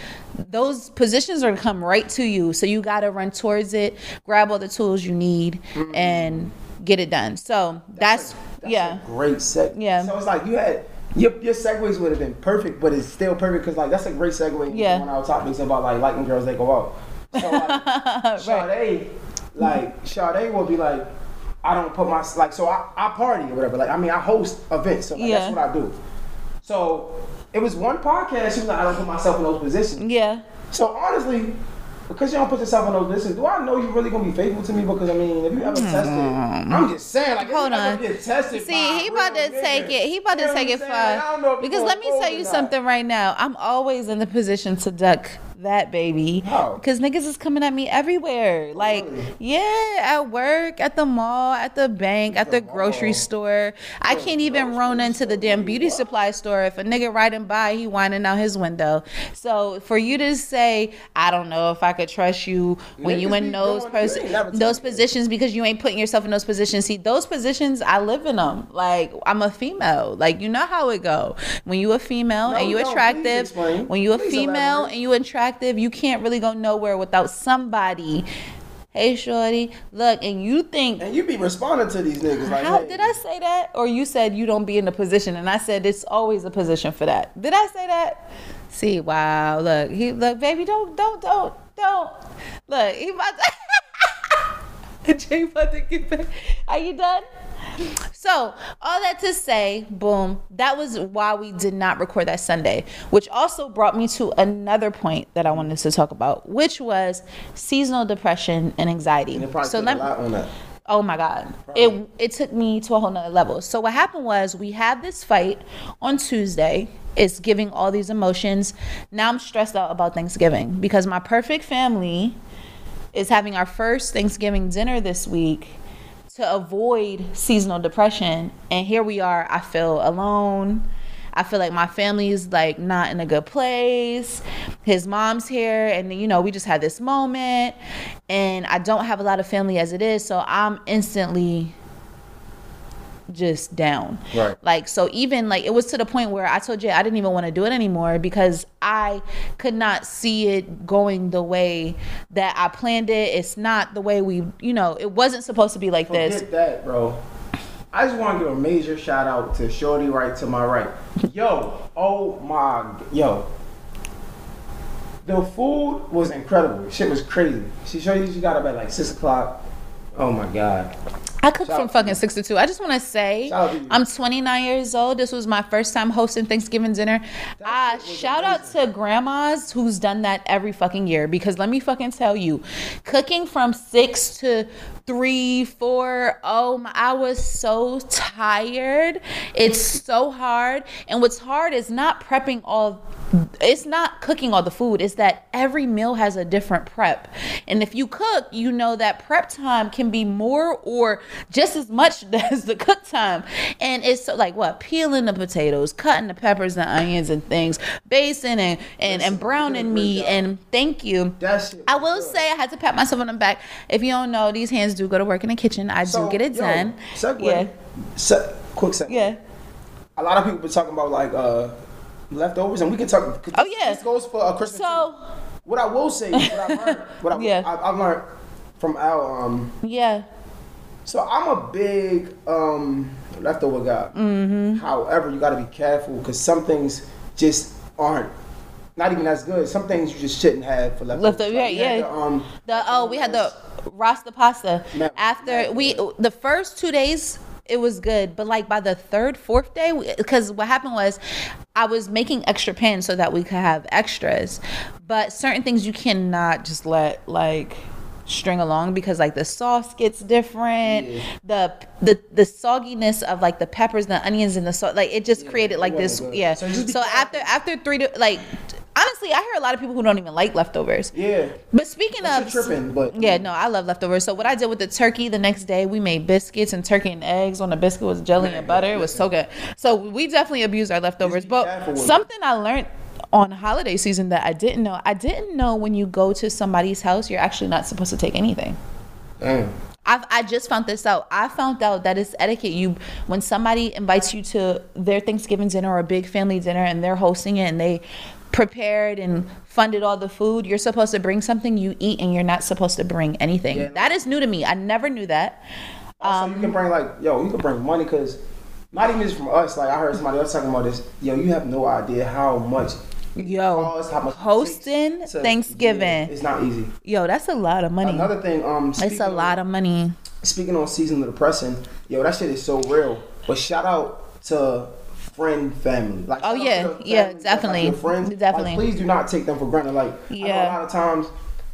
those positions are to come right to you so you got to run towards it grab all the tools you need mm-hmm. and get it done so that's, That's yeah a great seg. Yeah. So it's like you had your, your segues would have been perfect, but it's still perfect because like that's a great segue Yeah. one of our topics about like liking girls they go out. So like Sade, like Sade will be like, I don't put my like so I, I party or whatever. Like I mean I host events, so like, Yeah. that's what I do. So it was one podcast. She was like, I don't put myself in those positions. yeah So honestly, because you don't put yourself in those positions, do I know you're really gonna be faithful to me? Because I mean, if you ever tested, mm. I'm just saying, like, Hold on. get tested. See, he about to take it. He about to take it I'm saying? I don't know far. Because let me tell you something right now. I'm always in the position to duck that baby. Because niggas is coming at me everywhere. Like, Really? yeah, at work, at the mall, at the bank, at the, The grocery store. I can't even run into the damn beauty supply store. If a nigga riding by, he whining out his window. So for you to say, I don't know if I could trust you when you in those pers- you ain't never those positions because you ain't putting yourself in those positions. See, those positions, I live in them. Like I'm a female. Like you know how it go. When you a female No, and you no, attractive, when you a Please female elaborate. and you attractive, you can't really go nowhere without somebody. Hey, shorty, look, and you think. And you be responding to these niggas like, How hey, did I say that? Or you said you don't be in a position, and I said it's always a position for that. Did I say that? See, wow, look, he look, baby, don't, don't, don't, don't. Look, he about to. Jay about to get back. Are you done? So, all that to say, boom, that was why we did not record that Sunday, which also brought me to another point that I wanted to talk about, which was seasonal depression and anxiety. And it So let a lot on that. Oh my God. It it took me to a whole nother level. So what happened was we had this fight on Tuesday. It's giving all these emotions. Now I'm stressed out about Thanksgiving because my perfect family is having our first Thanksgiving dinner this week to avoid seasonal depression. And here we are. I feel alone. I feel like my family is like not in a good place. His mom's here, and you know, we just had this moment, and I don't have a lot of family as it is, so I'm instantly just down. Right. Like so even like it was to the point where I told Jay I didn't even want to do it anymore because I could not see it going the way that I planned it. It's not the way we, you know, it wasn't supposed to be like Forget this. that, bro. I just want to give a major shout out to Shorty right to my right. Yo, oh my, yo. The food was incredible. Shit was crazy. She showed you she got up at like six o'clock. Oh my god. I cooked Shout from fucking six to two. I just want to say, to. I'm 29 years old. This was my first time hosting Thanksgiving dinner. Uh, shout out to grandmas who's done that every fucking year because let me fucking tell you, cooking from six to three, four, oh, my, I was so tired. It's so hard. And what's hard is not prepping all it's not cooking all the food it's that every meal has a different prep and if you cook you know that prep time can be more or just as much as the cook time and it's so, like what peeling the potatoes cutting the peppers and onions and things basting and and, and browning meat and thank you. I will say I had to pat myself on the back. If you don't know, these hands do go to work in the kitchen. I So, do get it yo, done. Segue. Yeah, Se- quick segue. yeah. A lot of people been talking about like uh leftovers, and we can talk. Oh, yeah. This goes for uh, Christmas. So too. what I will say, what I learned, what I, Yeah. I, I've learned from our um. yeah, So I'm a big um leftover guy. Mm-hmm. However, you got to be careful because some things just aren't. Not even as good. Some things you just shouldn't have for leftovers. Leftover, Like, yeah, we yeah. The, um, The oh, we had the rasta pasta after we the first two days it was good, but like by the third, fourth day, because what happened was I was making extra pans so that we could have extras, but certain things you cannot just let like string along because like the sauce gets different. Yeah. the the the sogginess of like the peppers the onions and the salt like it just Yeah, created like this yeah. So so, after after three to like honestly i hear a lot of people who don't even like leftovers yeah. but speaking That's of tripping, but- yeah, no, I love leftovers. So what I did with the turkey the next day, we made biscuits and turkey and eggs. On the biscuit was jelly and butter. It was so good. So we definitely abused our leftovers. But careful with it. something I learned on holiday season that I didn't know, I didn't know when you go to somebody's house, you're actually not supposed to take anything. Damn. I, I just found this out. I found out that it's etiquette. You when somebody invites you to their Thanksgiving dinner or a big family dinner and they're hosting it and they prepared and funded all the food, you're supposed to bring something you eat and you're not supposed to bring anything. Yeah. That is new to me. I never knew that. Also, Um, you can bring like, yo, you can bring money because not even just from us. Like I heard somebody else talking about this. Yo, you have no idea how much Yo, costs, how much hosting to- Thanksgiving. yeah, it's not easy. Yo, that's a lot of money. Another thing, um, it's a lot of money. Speaking on season of depression, yo, that shit is so real. But shout out to friend family. Like, Oh, yeah, yeah, that's, like, definitely, your friends. definitely. Like, please do not take them for granted. Like, I know Yeah. a lot of times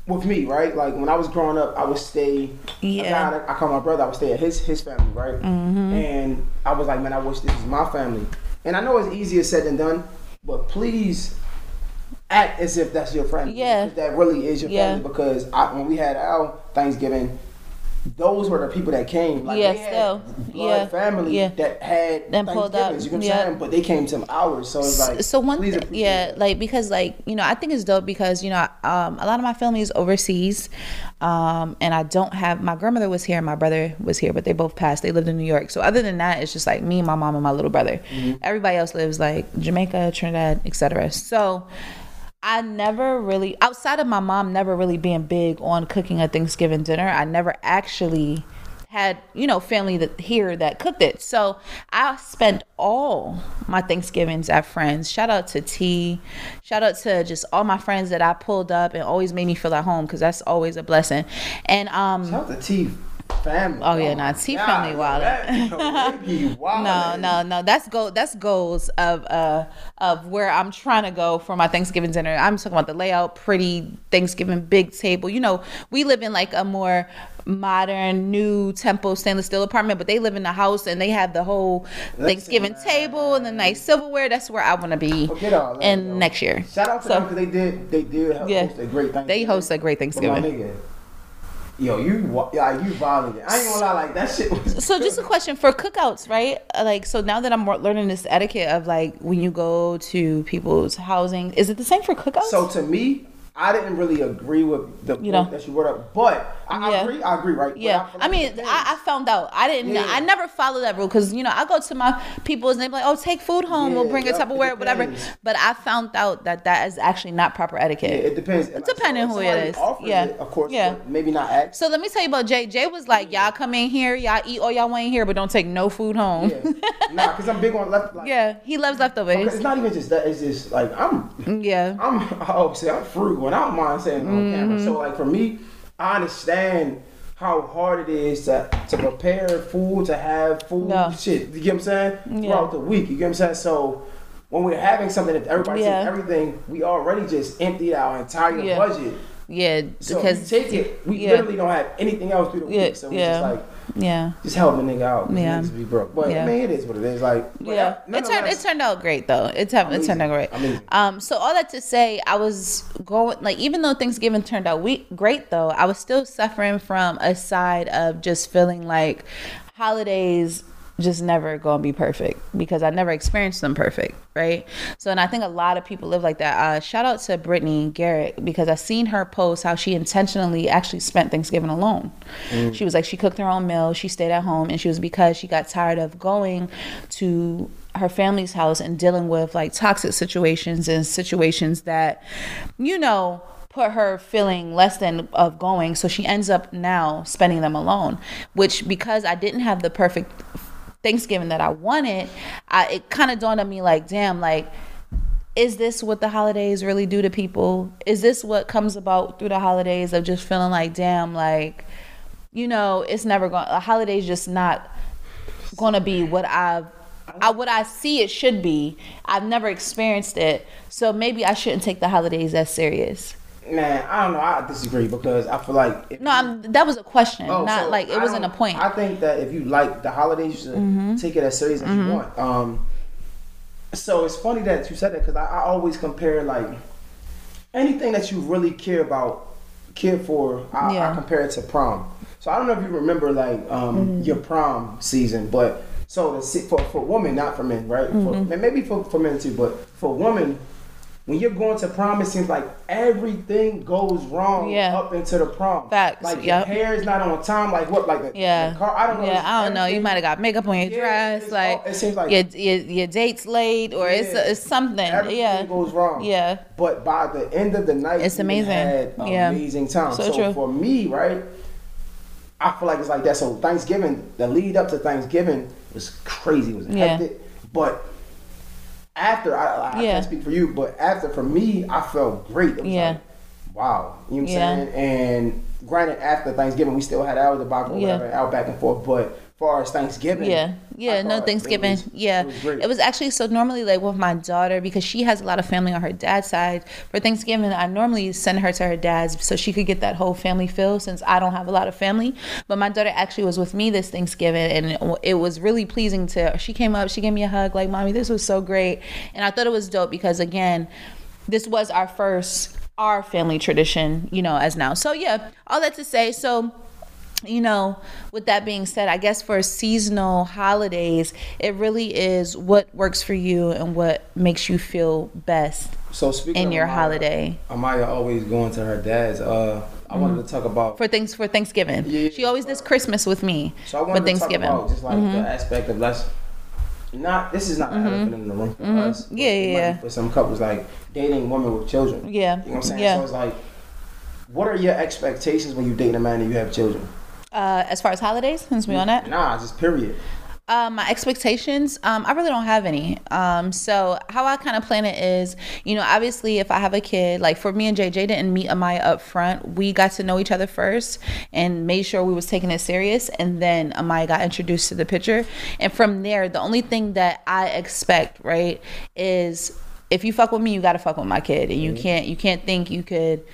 with me, right? Like when I was growing up, I would stay. Yeah. I, got- I call my brother. I would stay at his his family, right? Mm-hmm. And I was like, man, I wish this was my family. And I know it's easier said than done, but please act as if that's your family. Yeah. If that really is your Yeah. family. Because I, when we had our Thanksgiving, those were the people that came. Like Yeah, still. blood Yeah. family Yeah. that had Then pulled up. You know what Yeah. I'm saying? But they came to ours, so it's like so one thing, yeah that. like because like you know i think it's dope because you know um, a lot of my family is overseas um, and i don't have my grandmother was here and my brother was here but they both passed they lived in new york so other than that it's just like me my mom and my little brother Mm-hmm. everybody else lives like jamaica trinidad etc so I never really, outside of my mom never really being big on cooking a Thanksgiving dinner, I never actually had, you know, family that here that cooked it. So I spent all my Thanksgivings at friends. Shout out to T. Shout out to just all my friends that I pulled up and always made me feel at home because that's always a blessing. And um Shout out to T family. Oh, yeah, nah, T family yo, wildin'. that- yo, they be no, no, no. That's go. That's goals of uh of where I'm trying to go for my Thanksgiving dinner. I'm talking about the layout, pretty Thanksgiving big table. You know, we live in like a more modern, new temple stainless steel apartment, but they live in the house and they have the whole Thanksgiving table and the nice silverware. That's where I want to be that, in next year. Shout out to So- them because they did they did Yeah. host a great Thanksgiving. They host a great Thanksgiving. Yo, you yeah, you violated. I ain't gonna lie, like that shit was. So just a question for cookouts, right? Uh, Like, so now that I'm learning this etiquette of like when you go to people's housing, is it the same for cookouts? So to me, I didn't really agree with the You point know. that you brought up, but I, Yeah. I agree. I agree, right? Yeah, feel I mean. I, I found out. I didn't. Yeah. I never follow that rule because you know I go to my people's and they be like, "Oh, take food home. we'll Yeah, bring a it Tupperware, whatever." But I found out that that is actually not proper Yeah, etiquette. it depends. Like, depending who it is. Yeah. it, of course. Yeah. maybe not ask. So let me tell you about Jay. Jay was like, "Y'all come in here, y'all eat all y'all want in here, but don't take no food home." Yeah. nah, because I'm big on left. Like, Yeah, he loves leftovers. It's not even just that. It's just like I'm. Yeah, I'm. I always say I'm frugal, and I don't mind saying on Mm-hmm. camera. So like for me, I understand how hard it is to to prepare food, to have food, Yeah. shit. You get what I'm saying? Yeah. Throughout the week, you get what I'm saying? So. When we're having something that everybody Yeah. everything, we already just emptied our entire Yeah. budget. yeah, So because we take it. We yeah. literally don't have anything else through the Yeah, week. So we yeah. just like yeah. just help a nigga out. Yeah. Yeah. be broke. But Yeah. I mean, it is what it is. Like Yeah, it turned it turned out great though. It, turned it turned out great. Amazing. Um, so all that to say, I was going like even though Thanksgiving turned out we- great though, I was still suffering from a side of just feeling like holidays just never gonna be perfect because I never experienced them perfect, right? So, and I think a lot of people live like that. Uh, shout out to Brittany Garrett because I seen her post how she intentionally actually spent Thanksgiving alone. She was like she cooked her own meal, she stayed at home, and she was because she got tired of going to her family's house and dealing with like toxic situations and situations that, you know, put her feeling less than of going. So she ends up now spending them alone, which because I didn't have the perfect Thanksgiving that I wanted, I, it kind of dawned on me like, damn, like, is this what the holidays really do to people? Is this what comes about through the holidays of just feeling like, damn, like, you know, it's never going. A holiday's just not going to be what I've. I, what I see it should be. I've never experienced it, so maybe I shouldn't take the holidays as serious. Man, I don't know. I disagree because I feel like No, I'm, that was a question, Oh, not so like it I wasn't a point. I think that if you like the holidays, you should Mm-hmm. take it as serious as you want. Um, so it's funny that you said that because I, I always compare like anything that you really care about, care for. I, Yeah. I compare it to prom. So I don't know if you remember like um, Mm-hmm. your prom season, but so for for women, not for men, right? Mm-hmm. For, and maybe for for men too, but for women. When you're going to prom, it seems like everything goes wrong Yeah. up into the prom. Facts, Like your hair is not on time. Like what? Like the, Yeah. the car. I don't know. Yeah, I don't know. You might have got makeup on your Yeah, dress, like, all- it seems like- your, your your date's late, or it's Yeah. it's something. Everything yeah, goes wrong. Yeah. But by the end of the night, It's amazing. Had amazing time. So So, true. for me, right, I feel like it's like that. So Thanksgiving, the lead up to Thanksgiving was crazy. It was hectic. But after, I, I Yeah. can't speak for you, but after for me, I felt great. Yeah. like, wow. You know what I'm Yeah. saying? And granted, after Thanksgiving, we still had hours of back or Yeah. whatever, out back and forth. But far as Thanksgiving, Yeah, yeah, no it Thanksgiving. was- yeah, it was it was actually so normally like with my daughter because she has a lot of family on her dad's side. For Thanksgiving, I normally send her to her dad's so she could get that whole family feel since I don't have a lot of family. But my daughter actually was with me this Thanksgiving, and it, it was really pleasing to. She came up, she gave me a hug, like, "Mommy, this was so great," and I thought it was dope because again, this was our first our family tradition, you know, as now. So yeah, all that to say, so you know, with that being said, I guess for seasonal holidays, it really is what works for you and what makes you feel best So speaking in of your Amaya, holiday Amaya always going to her dad's. Uh, I wanted to talk about. for things for Thanksgiving. Yeah. She always does Christmas with me so I for wanted to talk Thanksgiving. Mm-hmm. about just like the aspect of less. Not this is not an elephant in the room for us. Mm-hmm. Yeah, yeah, yeah. For some couples, like dating women with children. Yeah, You know what I'm saying? yeah. So it's like, what are your expectations when you date a man and you have children? Uh, as far as holidays, since we on that, Nah, just period. Um, my expectations, um, I really don't have any. Um, so how I kind of plan it is, you know, obviously if I have a kid, like for me and JJ didn't meet Amaya up front. We got to know each other first and made sure we was taking it serious, and then Amaya got introduced to the picture. And from there, the only thing that I expect, right, is if you fuck with me, you gotta fuck with my kid, and you can't you can't think you could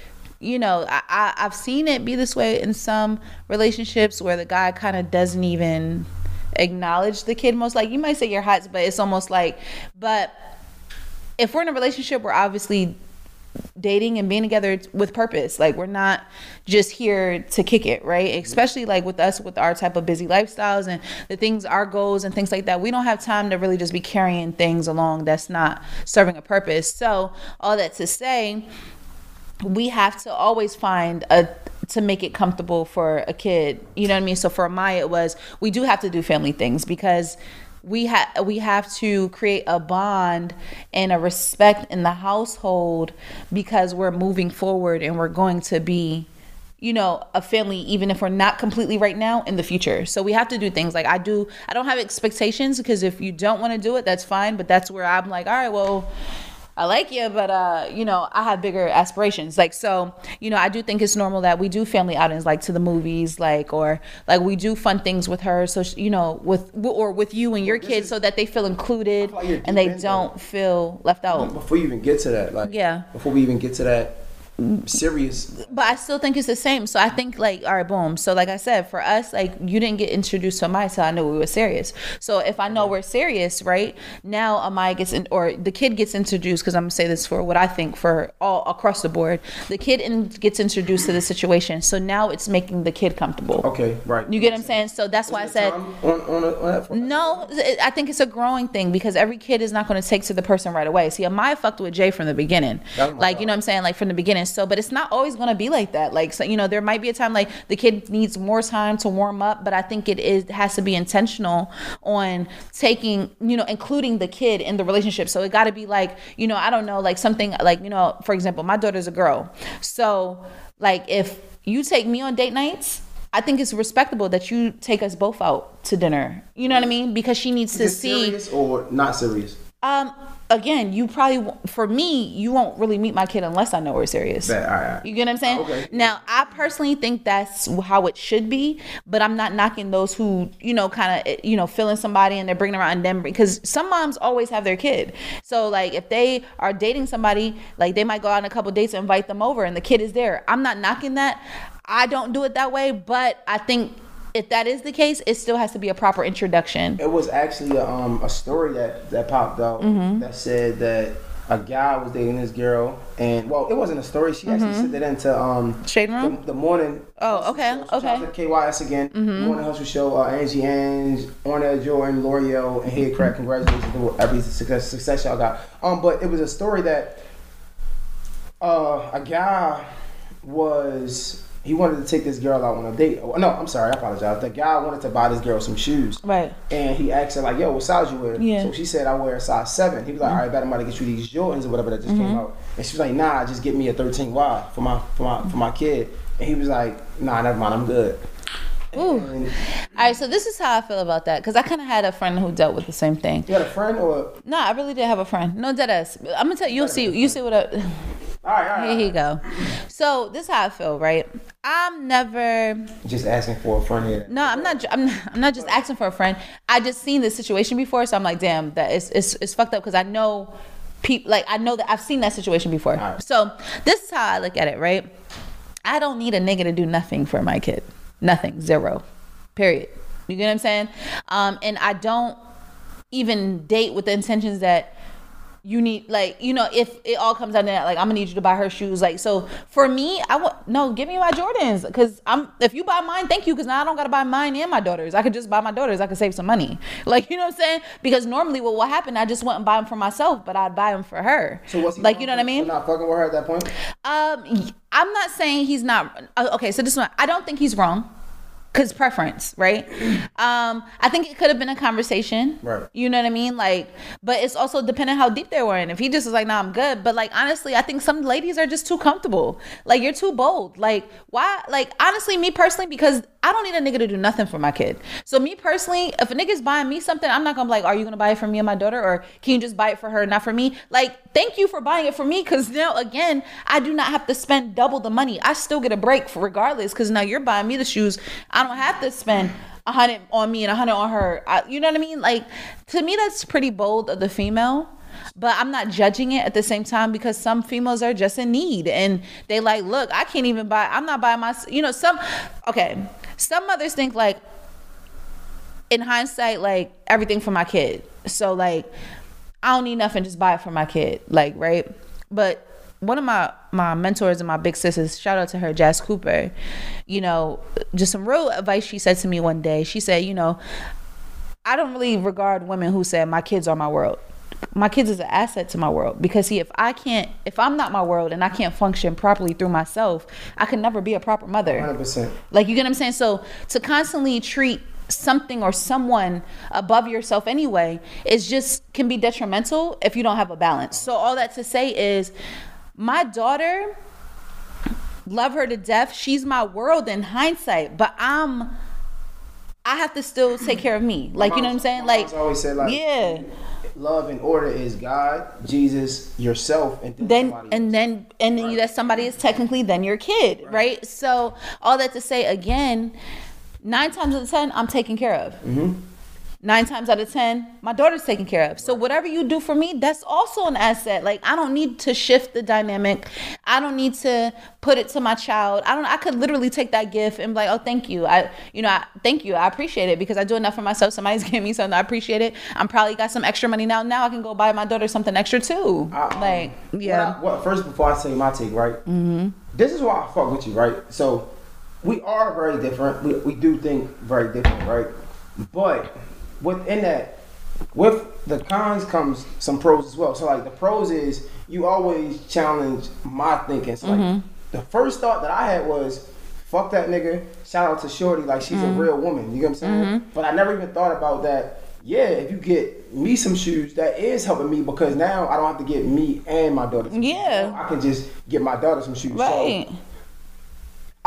you know, I, I I've seen it be this way in some relationships where the guy kind of doesn't even acknowledge the kid. Most like you might say you're hot, but it's almost like, but if we're in a relationship, we're obviously dating and being together with purpose. Like we're not just here to kick it, right? Especially like with us with our type of busy lifestyles and the things our goals and things like that. We don't have time to really just be carrying things along that's not serving a purpose. So, all that to say, we have to always find a to make it comfortable for a kid. You know what I mean? So for Maya it was we do have to do family things because we have we have to create a bond and a respect in the household because we're moving forward and we're going to be you know a family even if we're not completely right now in the future so we have to do things like i do i don't have expectations because if you don't want to do it that's fine but that's where i'm like all right well I like you, but uh, you know, I have bigger aspirations. Like so, you know, I do think it's normal that we do family outings, like to the movies, like or like we do fun things with her. So she, you know, with or with you and your kids, so that they feel included like and they don't feel left out. Before you even get to that, like Yeah. before we even get to that serious, But I still think it's the same. So I think like, all right, boom. So like I said, for us, like you didn't get introduced to Amaya so I knew we were serious. So if I know we're serious, right now, Amaya gets in, or the kid gets introduced because I'm gonna say this for what I think for all across the board. The kid in, gets introduced to the situation. So now it's making the kid comfortable. okay, right. You get what I'm saying? So that's why I said. on on, on that? No, I think it's a growing thing because every kid is not going to take to the person right away. See, Amaya fucked with Jay from the beginning. Oh my Like, you know what I'm saying? Like, from the beginning. So, but it's not always going to be like that. Like, so, you know, there might be a time like the kid needs more time to warm up, but I think it is has to be intentional on taking, you know, including the kid in the relationship. So it got to be like, you know, I don't know, like something like, you know, for example, my daughter's a girl. So, like, if you take me on date nights, I think it's respectable that you take us both out to dinner. You know what I mean? Because she needs to Is it see. serious or not serious? Um, again, you probably for me, you won't really meet my kid unless I know we're serious. Bet, all right, all right. You get what I'm saying? Okay. Now, I personally think that's how it should be, but I'm not knocking those who, you know, kind of, eh, you know, feeling somebody and they're bringing around them because some moms always have their kid. So, like, if they are dating somebody, like, they might go out on a couple dates and invite them over and the kid is there. I'm not knocking that. I don't do it that way, but I think if that is the case, it still has to be a proper introduction. It was actually a, um, a story that, that popped out Mm-hmm. that said that a guy was dating this girl, and well, it wasn't a story. She actually sent it into um, Mm-hmm. Shade Room? the, the morning. Oh, okay, show. So okay. KYS again. Mm-hmm. Morning hustle show. Uh, Angie Ange, Orna Jordan, Lore'l, and Headkrack. Congratulations to every success, success y'all got. Um, but it was a story that uh, a guy was he wanted to take this girl out on a date. Oh, No, I'm sorry, I apologize. The guy wanted to buy this girl some shoes. Right. And he asked her like, "Yo, what size you wear?" Yeah. So she said, "I wear a size 7. He was like, mm-hmm. "All right, bet I'm about to get you these Jordans or whatever that just came mm-hmm. out." And she was like, "Nah, just get me a 13 Y for my for my for my kid." And he was like, "Nah, never mind, I'm good." Ooh. And All right, so this is how I feel about that because I kind of had a friend who dealt with the same thing. you had a friend or? No, I really did have a friend. No dead ass. I'm gonna tell you. You'll see. You see what I. All right, all right. Here you go. So this is how I feel, right? I'm never. Just asking for a friend here. No, I'm not. I'm. not- I'm not just asking for a friend. I just seen this situation before, so I'm like, damn, that is it's it's fucked up because I know people like I know that I've seen that situation before. Alright. So this is how I look at it, right? I don't need a nigga to do nothing for my kid. Nothing. Zero. Period. You get what I'm saying? Um, and I don't even date with the intentions that you need like you know if it all comes down to that like i'm gonna need you to buy her shoes. Like so for me i want no give me my jordans because i'm if you buy mine thank you because now i don't gotta buy mine and my daughters. I could just buy my daughters. I could save some money. Like you know what i'm saying? Because normally well what happened i just went and buy them for myself but i'd buy them for her. So what's like you know what i mean? Not fucking with her at that point. um, i'm not saying he's not. uh, Okay, so this one, I don't think he's wrong. Cause preference, right? Um, I think it could have been a conversation, Right. You know what I mean? Like, but it's also depending how deep they were in. If he just was like, "Nah, I'm good," but like honestly, I think some ladies are just too comfortable. Like, you're too bold. Like, why? Like, honestly, me personally, because I don't need a nigga to do nothing for my kid. So me personally, if a nigga's buying me something, I'm not gonna be like, "Are you gonna buy it for me and my daughter, or can you just buy it for her, not for me?" Like, thank you for buying it for me, because now again, I do not have to spend double the money. I still get a break regardless, because now you're buying me the shoes. I don't have to spend a hundred on me and a hundred on her. I, you know what I mean? Like, to me, that's pretty bold of the female. But I'm not judging it at the same time because some females are just in need and they like, look, I can't even buy. I'm not buying my. You know, some. Okay, some mothers think like, in hindsight, like everything for my kid. So like, I don't need nothing, just buy it for my kid. Like, right? But one of my my mentors and my big sisters. Shout out to her, Jazz Cooper. You know, just some real advice she said to me one day. She said, you know, I don't really regard women who said my kids are my world. My kids is an asset to my world because see if I can't if I'm not my world and I can't function properly through myself, I can never be a proper mother. 100%. Like you get what I'm saying? So to constantly treat something or someone above yourself anyway is just can be detrimental if you don't have a balance. So all that to say is my daughter love her to death. She's my world in hindsight, but I'm I have to still take care of me. Like you know what I'm saying? Like always said, like, yeah. Love and order is God, Jesus, yourself, and then, then and then and then that somebody is technically then your kid right, so all that to say again nine times out of ten i'm taken care of. Mm-hmm. Nine times out of ten my daughter's taken care of. So whatever you do for me that's also an asset. Like i don't need to shift the dynamic. I don't need to put it to my child. I don't i could literally take that gift and be like oh thank you. I you know I, thank you. I appreciate it because i do enough for myself. Somebody's giving me something. I appreciate it. I'm probably got some extra money now. Now i can go buy my daughter something extra too. I, um, like what yeah. I- what, first, before I say my take, right? Mm-hmm. This is why I fuck with you, right? So we are very different. We, we do think very different, right? But within that, with the cons comes some pros as well. So like the pros is you always challenge my thinking. So like Mm-hmm. the first thought that I had was. Fuck that nigga. Shout out to Shorty, like she's Mm-hmm. a real woman. You get what I'm saying? But I never even thought about that. Yeah, if you get me some shoes, that is helping me because now I don't have to get me and my daughter. Some shoes. Yeah. Now I can just get my daughter some shoes. right So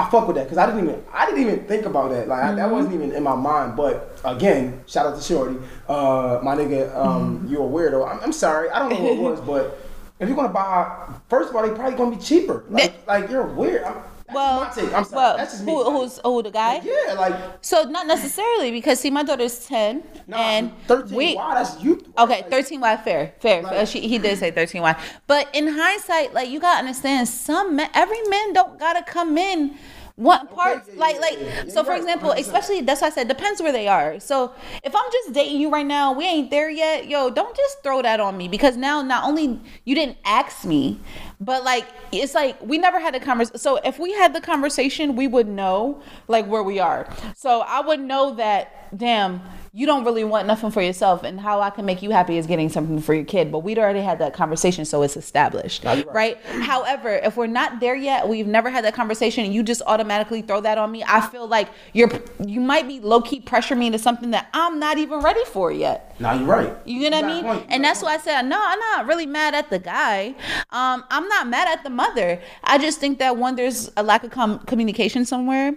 I fuck with that because I didn't even I didn't even think about that. Like Mm-hmm. that wasn't even in my mind. But again, shout out to Shorty, uh, my nigga. Um, Mm-hmm. You're a weirdo. I'm, I'm sorry. I don't know what it was, but if you're gonna buy, first of all, they probably gonna be cheaper. Like, like you're weird. I'm, well, my take. I'm sorry. well, that's just me. who, who's who the guy? yeah, like So not necessarily because see, my daughter's ten nah, and 13. we. wow, that's you. Okay, Like, thirteen Why? fair, fair. Like- she, he did say thirteen Why? but in hindsight, like you gotta understand, some men, every man don't gotta come in one part. yeah, like, yeah, like. yeah, yeah. So, for right, example, 100%. especially that's why I said depends where they are. So, if I'm just dating you right now, we ain't there yet. Yo, don't just throw that on me because now not only you didn't ask me, but like it's like we never had a conversation. So, if we had the conversation, we would know like where we are. So, I would know that. Damn you don't really want nothing for yourself and how I can make you happy is getting something for your kid. But we'd already had that conversation, so it's established. right. Right. However, if we're not there yet, we've never had that conversation and you just automatically throw that on me, I feel like you're you might be low key pressure me into something that I'm not even ready for yet. Nah, you're right. You get what I mean? point. And that's why I said, no, I'm not really mad at the guy. Um, I'm not mad at the mother. I just think that one, there's a lack of com- communication somewhere.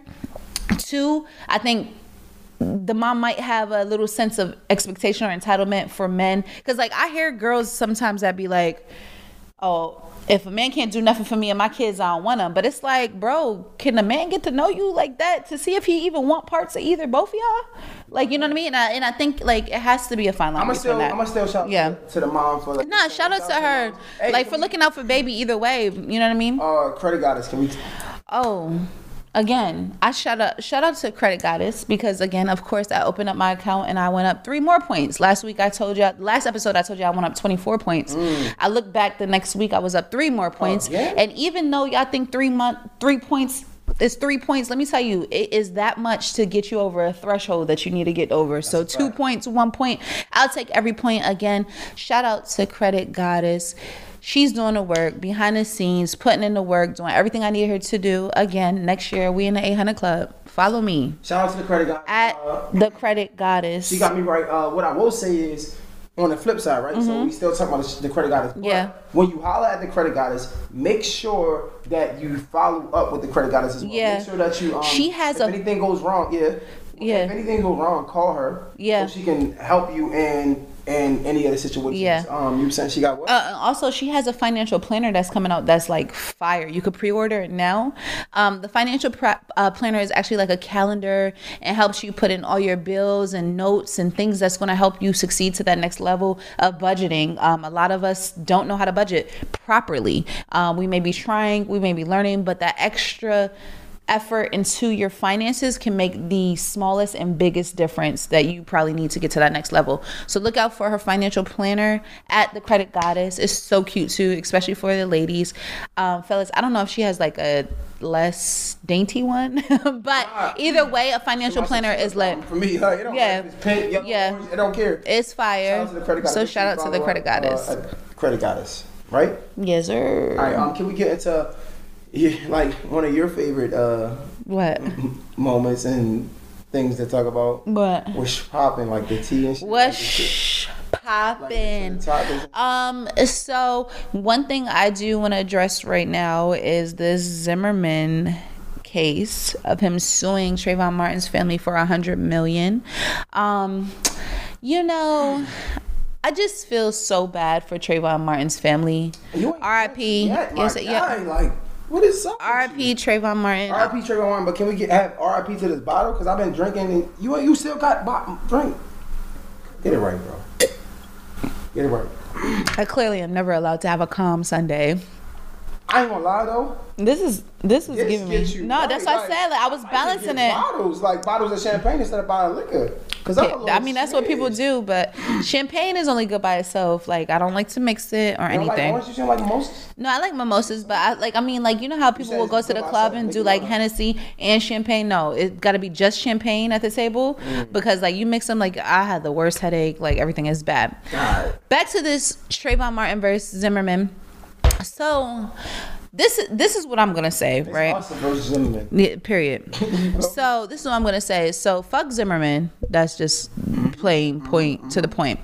Two, I think the mom might have a little sense of expectation or entitlement for men. Cause like I hear girls sometimes that be like, oh, if a man can't do nothing for me and my kids, I don't want them. But it's like, bro, can a man get to know you like that to see if he even want parts of either both of y'all? Like, you know what I mean? And I, and I think like it has to be a fine line. I'm gonna still, that. I'm gonna still shout Yeah. to, the mom for like. Nah, shout out to her. Hey, like for looking out for baby either way. You know what I mean? Uh, credit goddess, can we? Oh, again, I shout out shout out to Credit Goddess because again, of course, I opened up my account and I went up three more points. Last week I told you, last episode I told you I went up 24 points. I look back the next week I was up three more points. Mm. Oh, yeah? And even though y'all think three month three points is three points. Let me tell you, it is that much to get you over a threshold that you need to get over. so two fact. points, one point. I'll take every point again. Shout out to Credit Goddess. She's doing the work behind the scenes, putting in the work, doing everything I need her to do. Again, next year we in the 800 Club. Follow me Shout out to the credit goddess. at Uh, the Credit Goddess. She got me right. Uh, what I will say is, on the flip side, right? So we still talking about the, credit goddess. But Mm-hmm. Yeah. When you holler at the credit goddess, make sure that you follow up with the credit goddess as well. Yeah. Make sure that you. Um, She has if a- anything goes wrong, yeah. Yeah. If anything goes wrong, call her. Yeah. So she can help you in in any other situations. Yeah. Um, you saying she got what? Uh, also, she has a financial planner that's coming out that's like fire. You could pre-order it now. Um, the financial pra- uh, planner is actually like a calendar and helps you put in all your bills and notes and things that's going to help you succeed to that next level of budgeting. Um, a lot of us don't know how to budget properly. Um, we may be trying, we may be learning, but that extra effort into your finances can make the smallest and biggest difference that you probably need to get to that next level. So look out for her financial planner at the Credit Goddess. It's so cute too, especially for the ladies. Um, fellas, I don't know if she has like a less dainty one, but either way, a financial planner is lit. For me, like, Yeah. pink, yellow, Yeah. orange, I don't care. It's fire. Shout out to the credit goddess. So shout out to the Credit uh, Goddess. credit goddess, right? yes, sir. All right. Um, can we get into yeah, like one of your favorite uh What? moments and things to talk about? What? What's popping, like the tea and shit. What's poppin'? Topics. Um, so one thing I do want to address right now is this Zimmerman case of him suing Trayvon Martin's family for a hundred million. Um, you know, I just feel so bad for Trayvon Martin's family. R.I.P. Yes, yeah. Like, what is up? R.I.P. Trayvon Martin. R.I.P. Trayvon Martin, but can we get have R.I.P. to this bottle? Because I've been drinking and you you still got bo- drink. Get it right, bro. Get it right. I clearly am never allowed to have a calm Sunday. I ain't gonna lie though. This is this is This giving me gets you no. right, That's what I said. Like I was balancing get it. Bottles like bottles of champagne instead of buying liquor. Cause I'm a I mean that's what people do, but champagne is only good by itself. Like I don't like to mix it or You don't like anything. orange juice? You don't like mimosas? no, I like mimosas, but I like I mean like you know how people will go to the club and do like up. Hennessy and champagne. No, it got to be just champagne at the table Mm. because like you mix them like I had the worst headache. Like everything is bad. God. Back to this Trayvon Martin versus Zimmerman. So this this is what I'm gonna say, It's right? Versus Zimmerman. Yeah, period. so this is what I'm gonna say. So fuck Zimmerman. That's just plain point to the point.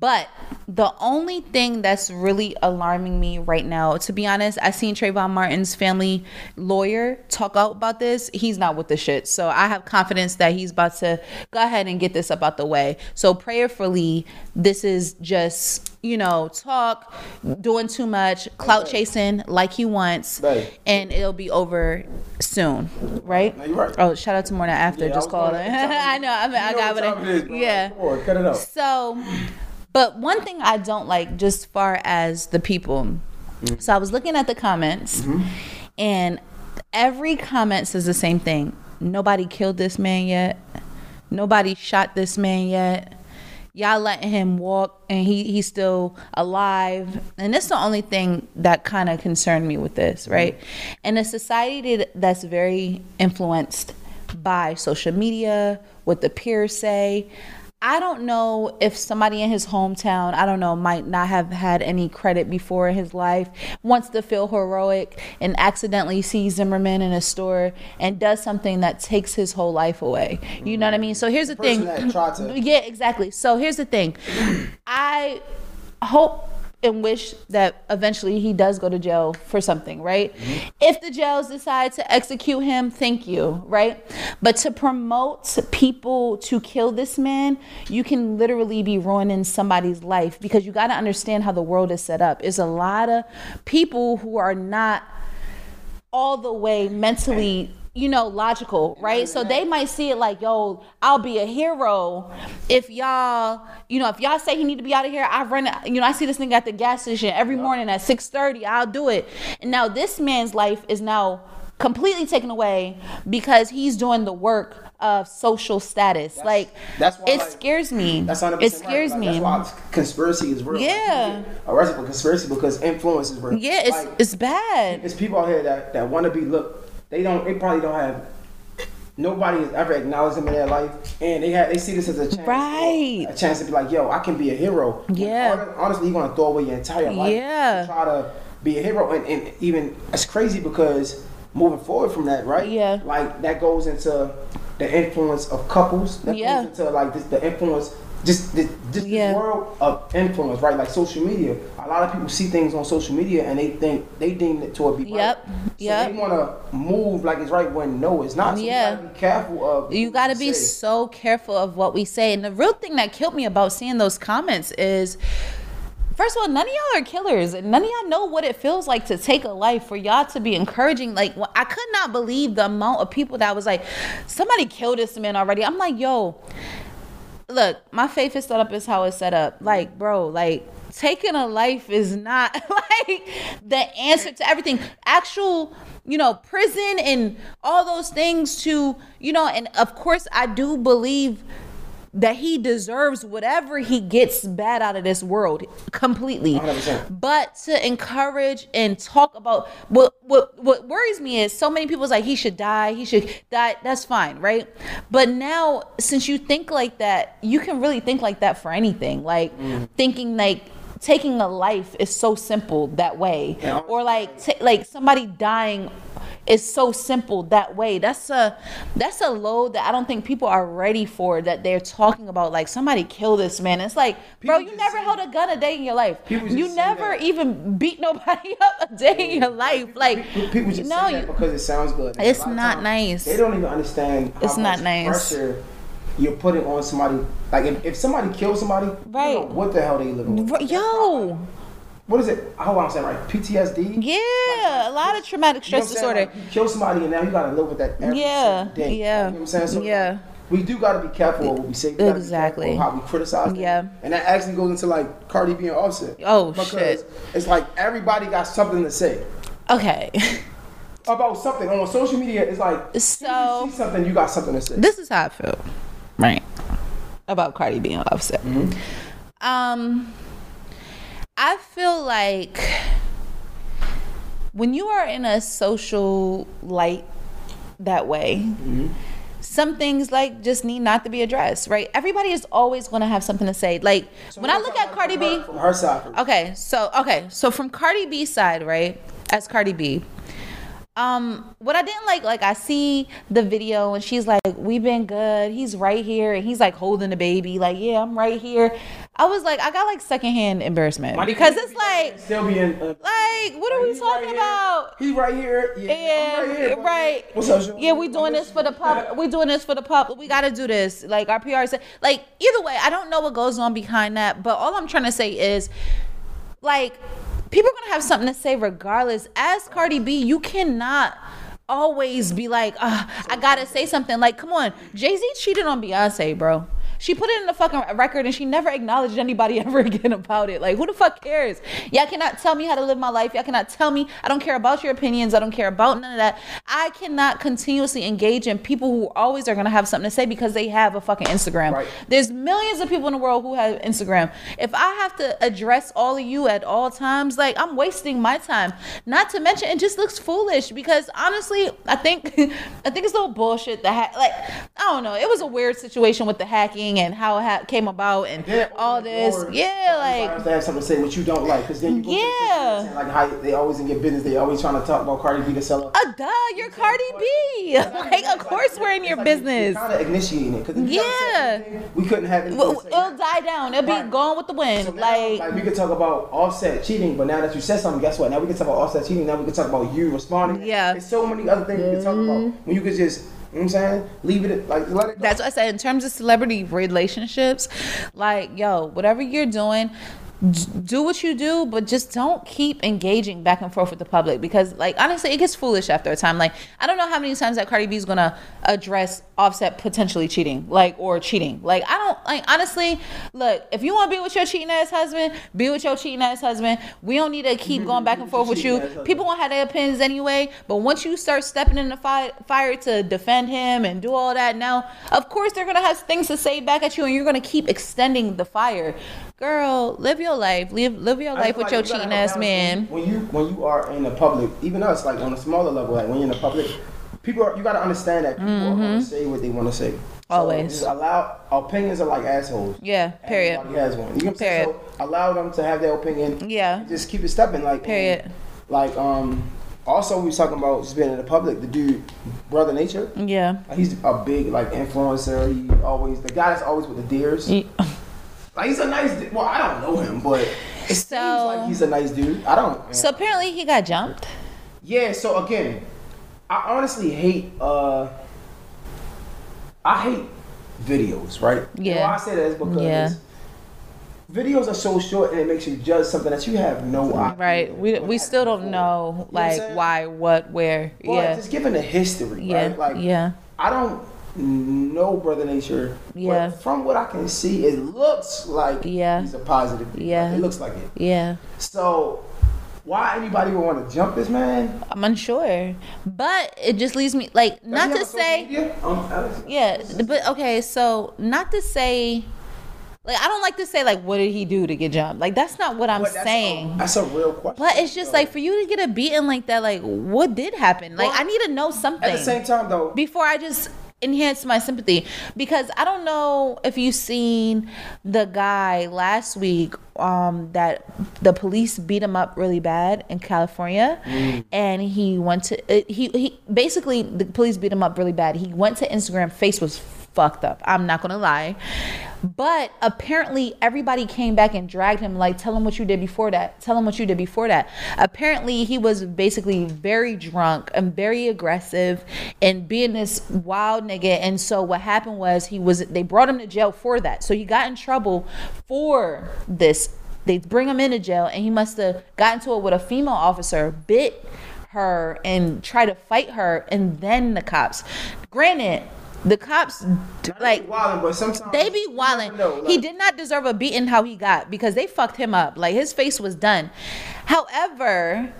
But the only thing that's really alarming me right now, to be honest, I seen Trayvon Martin's family lawyer talk out about this. He's not with the shit. So I have confidence that he's about to go ahead and get this up out the way. So prayerfully, this is just, you know, talk, doing too much, clout chasing like he wants, Right. and it'll be over soon, right? No, you're right. Oh, shout out to Morning After. Yeah, just called it. I know. I, mean, I got what what it is, I, yeah. Come on, cut it out. So, but one thing I don't like, just far as the people. So I was looking at the comments, mm-hmm. and every comment says the same thing. Nobody killed this man yet. Nobody shot this man yet. Y'all letting him walk, and he he's still alive. And that's the only thing that kind of concerned me with this, mm-hmm. right? In a society that's very influenced by social media, what the peers say. I don't know if somebody in his hometown, I don't know, might not have had any credit before in his life, wants to feel heroic and accidentally sees Zimmerman in a store and does something that takes his whole life away. You know what I mean? So here's the, person thing. that tried to- Yeah, exactly. So here's the thing. I hope and wish that eventually he does go to jail for something, right? Mm-hmm. If the jails decide to execute him, thank you, right? But to promote people to kill this man, you can literally be ruining somebody's life because you got to understand how the world is set up. It's a lot of people who are not all the way mentally you know logical right so they might see it like yo i'll be a hero if y'all you know if y'all say he need to be out of here i run you know i see this nigga at the gas station every morning at 6.30 i'll do it and now this man's life is now completely taken away because he's doing the work of social status like that's why, it like, scares me That's 100% it scares right. me That's why conspiracy is real. Yeah. arrested for conspiracy because influence is real. yeah it's Like, it's bad it's people out here that, that want to be look. They don't. They probably don't have. Nobody has ever acknowledged them in their life, and they have. They see this as a chance. Right. A chance to be like, yo, I can be a hero. Yeah. hon- Honestly, you're gonna throw away your entire life. Yeah. To try to be a hero, and, and even it's crazy because moving forward from that, right? Yeah. Like that goes into the influence of couples. That Yeah. goes into like this, the influence. Just, this, just Yeah. world of influence, right? Like social media. A lot of people see things on social media and they think they deem it to a be right. Yep. So Yep. they want to move like it's right when no, it's not. So Yeah. you gotta be careful of. you got to be say. so careful of what we say. And the real thing that killed me about seeing those comments is first of all, none of y'all are killers, and none of y'all know what it feels like to take a life. For y'all to be encouraging, like I could not believe the amount of people that was like, somebody killed this man already. I'm like, yo, look, my faith is set up is how it's set up. Like, bro, like taking a life is not like the answer to everything. Actual, you know, prison and all those things to, you know, and of course I do believe that he deserves whatever he gets bad out of this world completely. 100%. But to encourage and talk about what what what worries me is so many people's like he should die, he should die. That's fine, right? But now since you think like that, you can really think like that for anything. Like thinking like taking a life is so simple that way, Yeah. or like ta like somebody dying is so simple that way. That's a that's a load that I don't think people are ready for. That they're talking about like somebody kill this man. It's like, bro, you never held a gun a day in your life. You never even beat nobody up a day in your life. Like, People just no, you, because it sounds good. And It's a lot of not times, nice. They don't even understand It's not nice. pressure you're putting on somebody. Like if, if somebody kills somebody, you know what the hell they living with? Yo, What is it? I hope I'm saying right. PTSD. yeah, a lot of traumatic You know stress I'm saying? disorder. Like, you kill somebody and now you gotta live with that every Yeah, day. yeah, You know what I'm saying? So yeah. We do gotta be careful what we say. We Exactly. how we criticize. them. Yeah. And that actually goes into like Cardi B and Offset. Oh, because shit. It's like everybody got something to say Okay, about something on social media. It's like So- you something, you got something to say. this is how I feel, right? About Cardi being upset. Um, I feel like when you are in a social light that way, some things like just need not to be addressed, right? Everybody is always going to have something to say. Like So when I look at Cardi from B, her- from her side. Okay, so okay, so from Cardi B side, right? As Cardi B, um, what I didn't like, like I see the video and she's like, "We've been good." He's right here, and he's like holding the baby, like, "Yeah, I'm right here." I was like, I got like secondhand embarrassment My because it's like, still being uh, like, what are we talking right about? He's right here. Yeah, Yeah, I'm right, here, right. What's up, Sean? Yeah, we doing this for the pub. We doing this for the pub. We got to do this. Like our PR said. Like either way, I don't know what goes on behind that. But all I'm trying to say is, like, people are gonna have something to say regardless. As Cardi B, you cannot always be like, uh, I gotta say something. Like, come on, Jay Z cheated on Beyonce, bro. She put it in the fucking record and she never acknowledged anybody ever again about it. Like, who the fuck cares? Y'all cannot tell me how to live my life. Y'all cannot tell me. I don't care about your opinions. I don't care about none of that. I cannot continuously engage in people who always are gonna have something to say because they have a fucking Instagram. Right. There's millions of people in the world who have Instagram. If I have to address all of you at all times, like I'm wasting my time. Not to mention, it just looks foolish because honestly, I think I think it's a little bullshit. The hack, like I don't know, it was a weird situation with the hacking and how it ha- came about and Yeah, all this. Yeah, for everybody else like to have something to say what you don't like, because then you go to the Yeah. like how they always in your business. They always trying to talk about Cardi B to sell her. uh, duh, you're Cardi B. Like, of course we're in your business. Kind of initiating it, because if you never said Yeah. anything, we couldn't have it. Well. It'll die down. It'll be gone with the wind. So now, like, like we could talk about Offset cheating, but now that you said something, guess what? Now we can talk about Offset cheating. Now we can talk about you responding. Yeah. there's so many other things we can talk about when you could just, you know what I'm saying, leave it like let it go. That's what I said in terms of celebrity relationships. Like, yo, whatever you're doing, do what you do, but just don't keep engaging back and forth with the public because, like, honestly, it gets foolish after a time. Like, I don't know how many times that Cardi B is gonna address Offset potentially cheating, like, or cheating. Like, I don't like honestly. Look, if you want to be with your cheating ass husband, be with your cheating ass husband. We don't need to keep mm-hmm. going back and forth with you. Cheating ass husband. People gonna have their opinions anyway. But once you start stepping in the fi- fire to defend him and do all that, now of course they're gonna have things to say back at you, and you're gonna keep extending the fire. Girl, live your life. Live live your life with like your you cheating ass man. When you when you are in the public, even us, like on a smaller level, like when you're in the public, people are you gotta understand that people are gonna say what they want to say. Mm-hmm. Always. just allow opinions are like assholes. Yeah. Period. Everybody has one. You know Period. So allow them to have their opinion. Yeah. Just keep it stepping. Like Period. Like um. Also, we was talking about just being in the public. The dude, Brother Nature, Yeah. he's a big like influencer. He always the guy that's always with the deers. Ye- Like he's a nice. du- Well, I don't know him, but it seems like he's a nice dude. I don't. So apparently he got jumped. Yeah, so again, I honestly hate uh I hate videos, right? Yeah. why I say that is because Yeah. videos are so short and it makes you judge something that you have no idea. Right. We we still don't know You know what like why, what, where. But yeah. just given the history, Yeah. right? Like yeah. I don't no brother nature. Yeah. But from what I can see, it looks like Yeah. he's a positive. Yeah. Like, it looks like it. Yeah. So why anybody would want to jump this man? I'm unsure. But it just leaves me like Does not to have a social say? Um, Yeah, but okay, so not to say like I don't like to say like what did he do to get jumped? Like that's not what I'm that's saying. A, that's a real question. but it's just though. like for you to get a beating like that, like what did happen? Like Well, I need to know something at the same time though. before I just enhance my sympathy. Because I don't know if you've seen the guy last week um that the police beat him up really bad in California. And he went to uh, he he basically the police beat him up really bad. He went to Instagram. Face was fucked up. I'm not gonna lie. But apparently everybody came back and dragged him like tell him what you did before that. Tell him what you did before that. Apparently he was basically very drunk and very aggressive and being this wild nigga. And so what happened was he was they brought him to jail for that. So he got in trouble for this. They bring him into jail and he must have got into it with a female officer bit her and tried to fight her and then the cops. Granted the cops like wilding, but sometimes they be wilding. know, he did not deserve a beating how he got because they fucked him up. Like his face was done. However,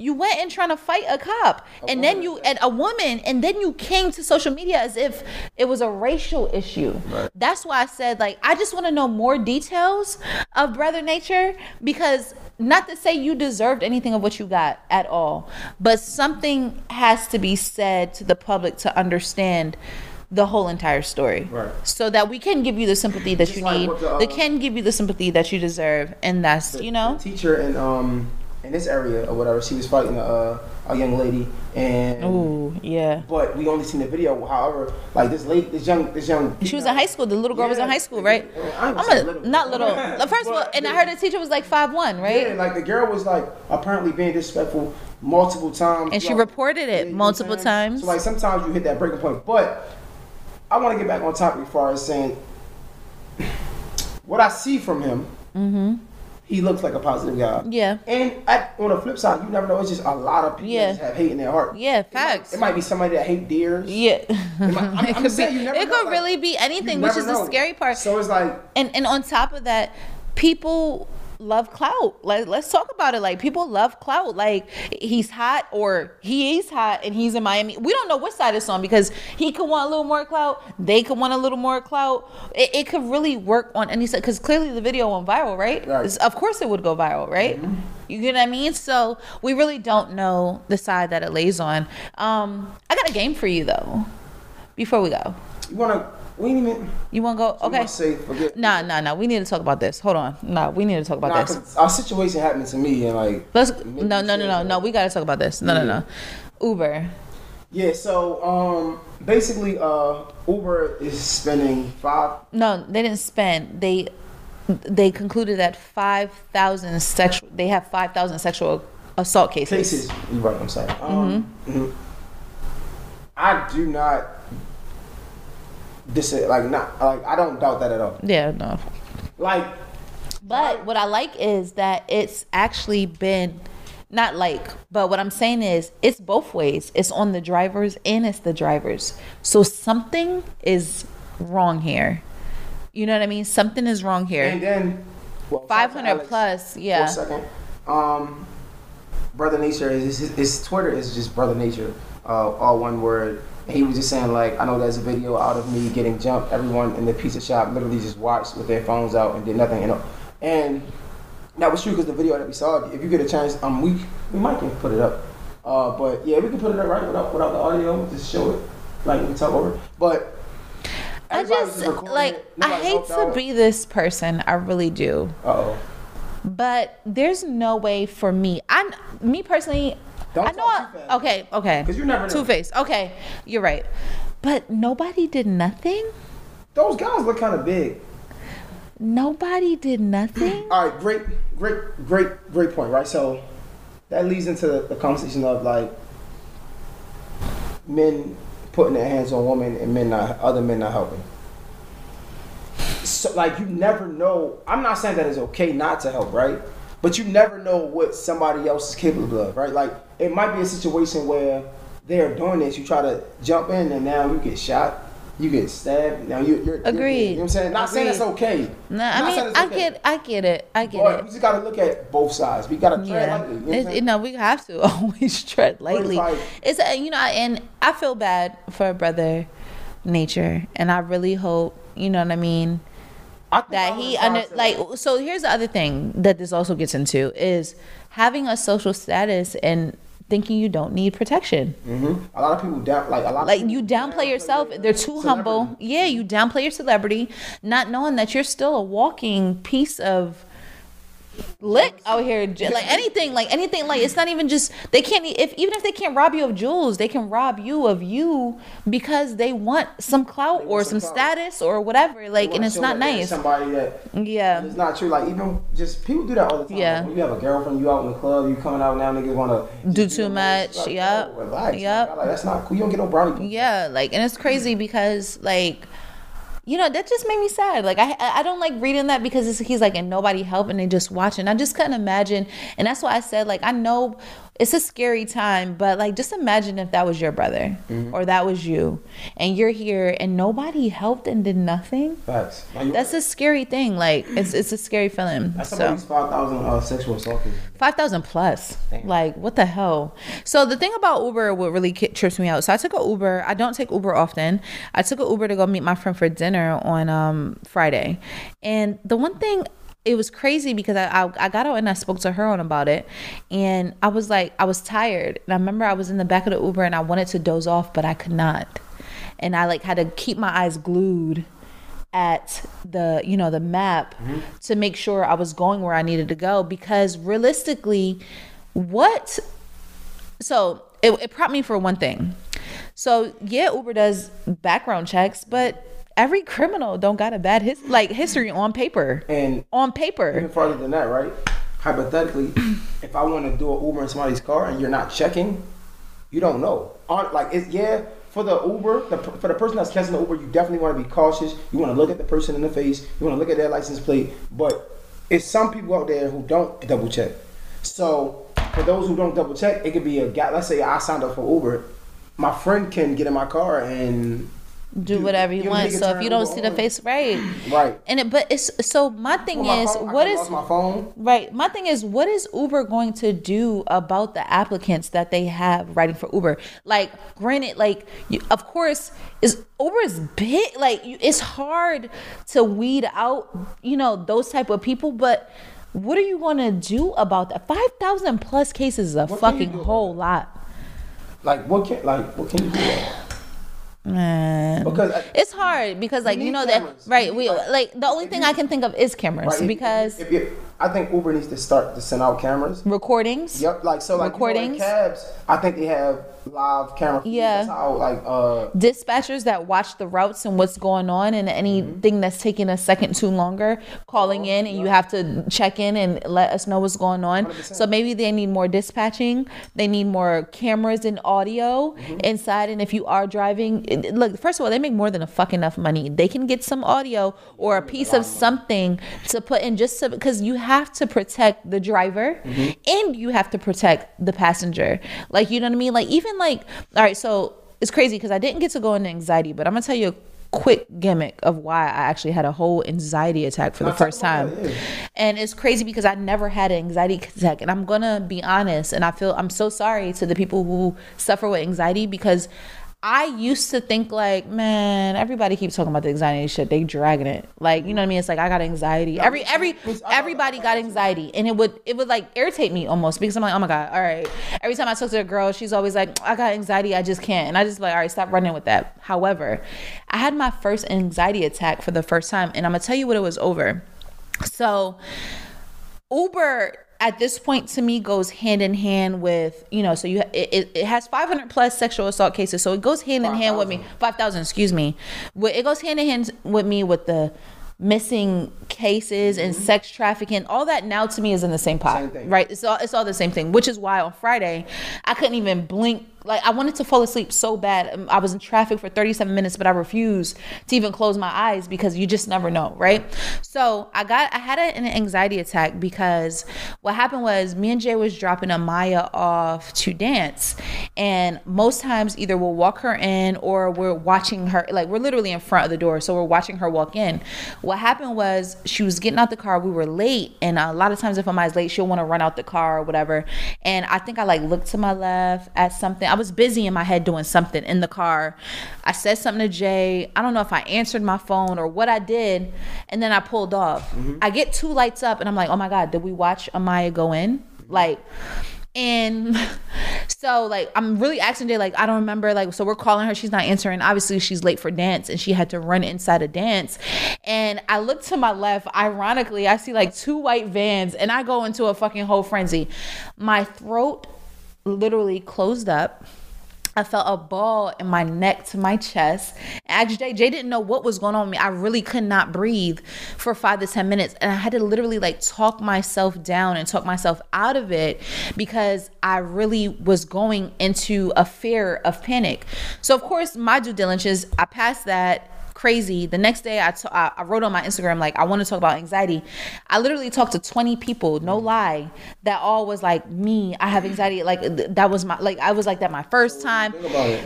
you went and trying to fight a cop, and then you and a woman, and then you came to social media as if it was a racial issue. That's why I said like I just want to know more details of Brother Nature because not to say you deserved anything of what you got at all, but something has to be said to the public to understand the whole entire story Right. so that we can give you the sympathy that Just you like need the, uh, they can give you the sympathy that you deserve and that's you know the teacher in um in this area or whatever, she was fighting a uh, a young lady, and Ooh, yeah but we only seen the video. However, like this lady, this young, this young. she was in high school the little girl was in high school right i'm a, little. not little first of all and i heard the teacher was like five one right Yeah, like the girl was like apparently being disrespectful multiple times. And she reported it Yeah, you know what I'm multiple times. So like sometimes you hit that breaking point. But I want to get back on topic as far as saying what I see from him. He looks like a positive guy. Mm-hmm. Yeah. And at, on the flip side, you never know. It's just a lot of people Yeah. have hate in their heart. Yeah, It might- facts. It might, be somebody that hate deers. yeah might- I'm- it I'm could saying be you never it know, could like, really be anything which is the scary part So it's like and and on top of that people love clout. Like let's talk about it. Like people love clout. Like he's hot or he is hot and he's in miami. We don't know what side it's on because he could want a little more clout. They could want a little more clout. It, it could really work on any side because clearly the video went viral right, Right. Of course it would go viral right? You get what i mean? So we really don't know the side that it lays on. Um i got a game for you though before we go. You wanna. We ain't even. you want to go okay Say forget. Nah, nah, nah. We need to talk about this. Hold on. Nah, we need to talk about Nah, this. our situation happened to me and like. Let's no, no, no, no, no. We gotta talk about this. No, no, no. Uber. Yeah, so um basically uh Uber is spending five No, they didn't spend. They they concluded that five thousand sexual. They have five thousand sexual assault cases. cases. You're right, I'm sorry. Um, Mm-hmm. mhm. I do not this like not like I don't doubt that at all. Yeah, no. Like But what I like is that it's actually been not like, but what I'm saying is it's both ways. It's on the drivers and it's the drivers. So something is wrong here. You know what I mean? Something is wrong here. and then well, 500 Alex plus, yeah. a second. Um Brother Nature is his, his Twitter is just Brother Nature, uh, all one word. He was just saying like I know there's a video out of me getting jumped. Everyone in the pizza shop literally just watched with their phones out and did nothing. You know, and that was true because the video that we saw. If you get a chance, um, we we might can put it up. Uh, but yeah, we can put it up right without without the audio. Just show it, like we can talk over. But I just like. I hate to be this person. I really do. Uh-oh. But there's no way for me. I'm me personally Don't I know talk I- too fast. okay, okay. 'Cause you never know. Two Face. Okay. You're right. But nobody did nothing? Those guys look kind of big. Nobody did nothing? All right, great, great, great, great point, right? So that leads into the, the conversation of like men putting their hands on women and men not other men not helping. So like you never know. I'm not saying that it's okay not to help, right? But you never know what somebody else is capable of, right? Like it might be a situation where they're doing this, you try to jump in and now you get shot. you get stabbed. Now you, you're Agreed. You know what I'm saying? Not saying that's Agreed. okay. No, I mean, it's I okay. get, I get it, I get But it. we just gotta look at both sides. We gotta tread Yeah, lightly. You know what It- saying? you know, we have to always tread lightly. like- It's uh, you know, and I feel bad for brother nature, and I really hope you know what I mean I that he under like. So here's the other thing that this also gets into is having a social status and thinking you don't need protection. Mhm. A lot of people down like a lot. Like you downplay yourself. They're too humble. Yeah, you downplay your celebrity, not knowing that you're still a walking piece of lick out here like anything like anything like it's not even just they can't if even if they can't rob you of jewels they can rob you of you because they want some clout or some, status or whatever like and it's not nice Somebody that yeah it's not true. Like even just people do that all the time. Yeah. Like, when you have a girlfriend, you out in the club, you coming out now, niggas wanna Do too much, most- like, yup, bro, Relax. yup. Like, that's not cool. You don't get no brownie. Yeah, like, and it's crazy because like, you know, that just made me sad. Like, I I don't like reading that because he's like, and nobody helping, they just watching. I just couldn't imagine, and that's why I said like, I know it's a scary time, but like, just imagine if that was your brother Mm-hmm. or that was you, and you're here and nobody helped and did nothing. Facts. That's a scary thing. Like, it's it's a scary feeling. That's So. five thousand uh, sexual assault. Five thousand plus. Damn. Like what the hell? So the thing about Uber, what really trips me out. So I took a Uber. I don't take Uber often. I took a Uber to go meet my friend for dinner on um, Friday, and the one thing. It was crazy because I, I I got out and I spoke to her on about it, and I was like I was tired, and I remember I was in the back of the Uber and I wanted to doze off, but I could not, and I like had to keep my eyes glued at the you know the map mm-hmm. to make sure I was going where I needed to go because realistically what so it, it prompted me for one thing. So yeah Uber does background checks but every criminal don't got a bad his like history on paper And on paper. even paper further than that, right? Hypothetically, if I want to do an Uber in somebody's car and you're not checking, you don't know. On like it's yeah. For the Uber, the, for the person that's catching the Uber, you definitely want to be cautious. You want to look at the person in the face. You want to look at their license plate. But it's some people out there who don't double check. So for those who don't double check, it could be a guy. Let's say I signed up for Uber. My friend can get in my car and do whatever you you want so if you don't see the face right right. and it but it's so my thing Well, my is phone- what is my phone? Right. My thing is, what is Uber going to do about the applicants that they have writing for Uber? Like, granted, like, you, of course, is Uber is big. Like, you, it's hard to weed out, you know, those type of people. But what are you going to do about that? Five thousand plus cases is a What fucking whole lot, Like what can like what can you do? About it? man. Because uh, It's hard because, like, you need know that, right? You We like- like the only thing I can think of is cameras right, if- because if, if, I think Uber needs to start to send out cameras. recordings. Yep, like so like Recordings. You know, cabs, I think they have live camera. Yeah. How like uh dispatchers that watch the routes and what's going on and anything that's taking a second too longer calling in and you have to check in and let us know what's going on 100%. so maybe they need more dispatching they need more cameras and audio inside and if you are driving it- look first of all they make more than a fuck enough money they can get some audio or a piece of something to put in just because you have to protect the driver and you have to protect the passenger like you know what i mean like even like all right so it's crazy because I didn't get to go into anxiety, but I'm gonna tell you a quick gimmick of why I actually had a whole anxiety attack for the first time. And it's crazy because I never had an anxiety attack. And I'm gonna be honest, and I feel I'm so sorry to the people who suffer with anxiety because I used to think like, man, everybody keeps talking about the anxiety shit. They dragging it. Like, you know what I mean? It's like I got anxiety. Every every everybody got anxiety. And it would it would like irritate me almost because I'm like, oh my God, all right. Every time I talk to a girl, she's always like, I got anxiety, I just can't. And I just like, all right, stop running with that. However, I had my first anxiety attack for the first time, and I'm gonna tell you what it was over. So Uber at this point to me goes hand in hand with you know so you it, it, has 500 plus sexual assault cases so it goes hand in hand with me. 5000 excuse me. It goes hand in hand with me with the missing cases and mm-hmm. sex trafficking. All that now to me is in the same pot Same right? It's all it's all the same thing which is why on friday i couldn't even blink like I wanted to fall asleep so bad. Um, I was in traffic for 37 minutes, but I refused to even close my eyes because you just never know, right? So I got I had an anxiety attack because what happened was me and Jay was dropping Amaya off to dance, and most times either we'll walk her in or we're watching her like we're literally in front of the door, so we're watching her walk in. What happened was she was getting out the car. We were late, and a lot of times if Amaya's late, she'll want to run out the car or whatever. And I think I like looked to my left at something. I was busy in my head doing something in the car. I said something to Jay. I don't know if I answered my phone or what I did, and then I pulled off. Mm-hmm. I get two lights up, and I'm like, oh my god, did we watch Amaya go in? Like. And so like I'm really asking Jay, like, I don't remember, like, so we're calling her, she's not answering. Obviously, she's late for dance and she had to run inside a dance. And I look to my left, ironically, I see like two white vans and I go into a fucking whole frenzy. My throat literally closed up. I felt a ball in my neck to my chest. Jay, Jay didn't know what was going on me. I really could not breathe for five to 10 minutes. And I had to literally like talk myself down and talk myself out of it because I really was going into a fear of panic. So, of course, my due diligence, I passed that crazy. The next day, I, t- I wrote on my Instagram, like, I want to talk about anxiety. I literally talked to 20 people, no lie, that all was like, me, I have anxiety. Like, th- that was my, like, I was like that my first time.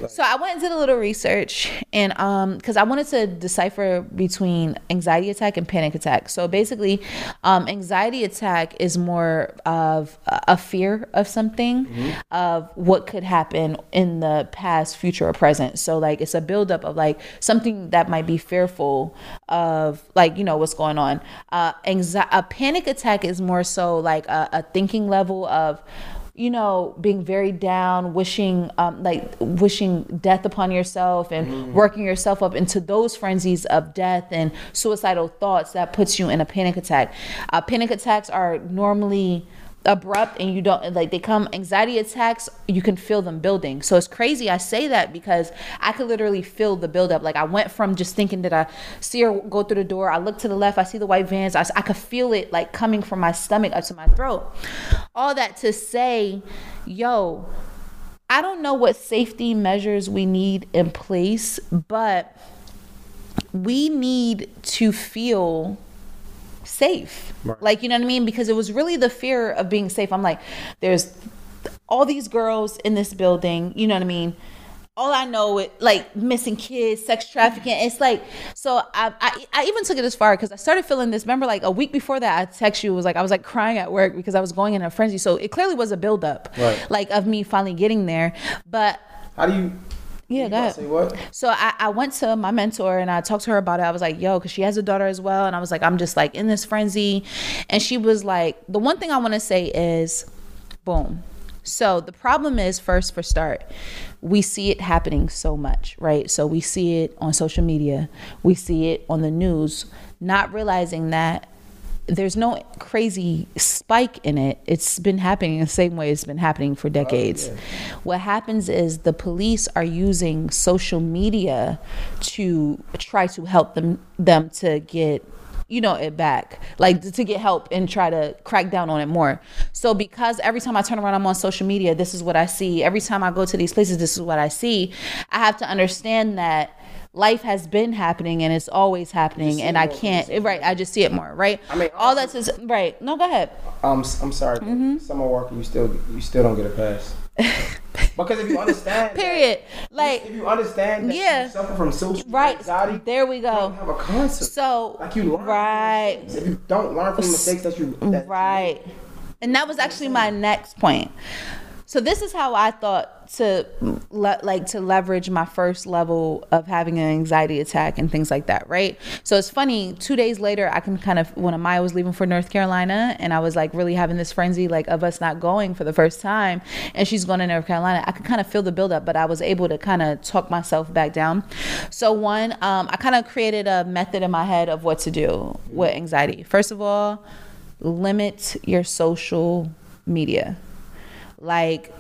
So I went and did a little research and, um, cause I wanted to decipher between anxiety attack and panic attack. So basically, um, anxiety attack is more of a fear of something, of what could happen in the past, future, or present. So, like, it's a buildup of like something that might be fearful of like you know what's going on. Uh anxi- a panic attack is more so like a, a thinking level of you know being very down wishing um like wishing death upon yourself and working yourself up into those frenzies of death and suicidal thoughts that puts you in a panic attack. Uh, panic attacks are normally abrupt and you don't like they come anxiety attacks you can feel them building. So it's crazy i say that because i could literally feel the buildup. Like i went from just thinking that i see her go through the door i look to the left i see the white vans i, I could feel it like coming from my stomach up to my throat. All that to say yo i don't know what safety measures we need in place but we need to feel safe. Right. Like, you know what I mean? Because it was really the fear of being safe. I'm like, there's all these girls in this building, you know what I mean? All I know it like missing kids, sex trafficking. It's like so. I I, I even took it as far because I started feeling this. Remember, like a week before that, I text you was like I was like crying at work because I was going in a frenzy. So it clearly was a buildup, Right. like of me finally getting there. But How do you? Yeah, you go about ahead. to Say what? So I, I went to my mentor and I talked to her about it. I was like, yo, because she has a daughter as well. And I was like, I'm just like in this frenzy. And she was like, the one thing I want to say is, boom. So the problem is, first for start, we see it happening so much, right? So we see it on social media, we see it on the news, not realizing that there's no crazy spike in it. It's been happening the same way it's been happening for decades. Oh, what happens is the police are using social media to try to help them them to get you know it back like to get help and try to crack down on it more so because every time i turn around i'm on social media this is what i see every time i go to these places this is what i see i have to understand that life has been happening and it's always happening and i can't right i just see it more right I mean, all that's is right no go ahead Um, I'm sorry. Mm-hmm. Summer Walker, you still you still don't get a pass. because if you understand, that- period like if you understand, that Yeah. you suffer from social right anxiety, there we you don't go have a concept. so like you learn right. If you don't learn from mistakes that you that right and that was actually my next point so this is how i thought to le- like to leverage my first level of having an anxiety attack and things like that right? So it's funny two days later i can kind of when amaya was leaving for north carolina and i was like really having this frenzy like of us not going for the first time and she's going to north carolina i could kind of feel the buildup but i was able to kind of talk myself back down. So one um, i kind of created a method in my head of what to do with anxiety. First of all limit your social media like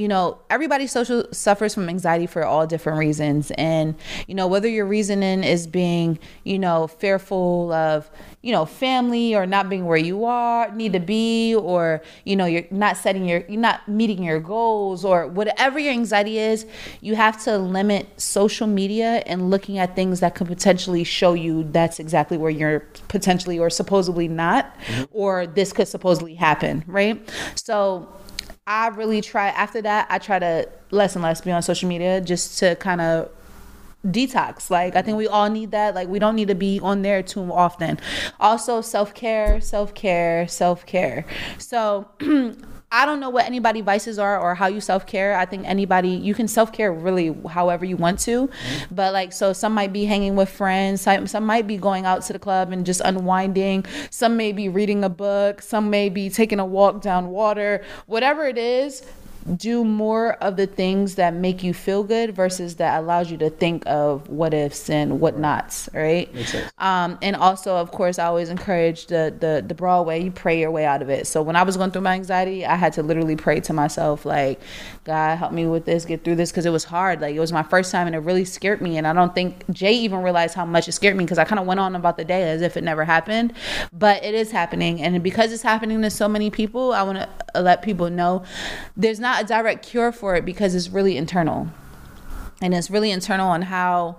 you know, everybody social suffers from anxiety for all different reasons. And, you know, whether your reasoning is being, you know, fearful of, you know, family or not being where you are, need to be, or, you know, you're not setting your, you're not meeting your goals, or whatever your anxiety is, you have to limit social media and looking at things that could potentially show you that's exactly where you're potentially or supposedly not, mm-hmm. or this could supposedly happen, right? So, I really try after that I try to less and less be on social media just to kind of detox. Like i think we all need that. Like we don't need to be on there too often. Also self-care self-care self-care. So I don't know what anybody vices are or how you self care. I think anybody you can self care really however you want to, mm-hmm. but like so some might be hanging with friends, some, some might be going out to the club and just unwinding. Some may be reading a book, some may be taking a walk down water. Whatever it is, do more of the things that make you feel good versus that allows you to think of what ifs and what nots, right? Makes sense. Um, and also, of course, I always encourage the the the broad way. You pray your way out of it. So when I was going through my anxiety, I had to literally pray to myself, like, God, help me with this, get through this, because it was hard. Like it was my first time, and it really scared me. And I don't think Jay even realized how much it scared me because I kind of went on about the day as if it never happened, but it is happening, and because it's happening to so many people, I want to let people know there's not not a direct cure for it because it's really internal. And it's really internal on how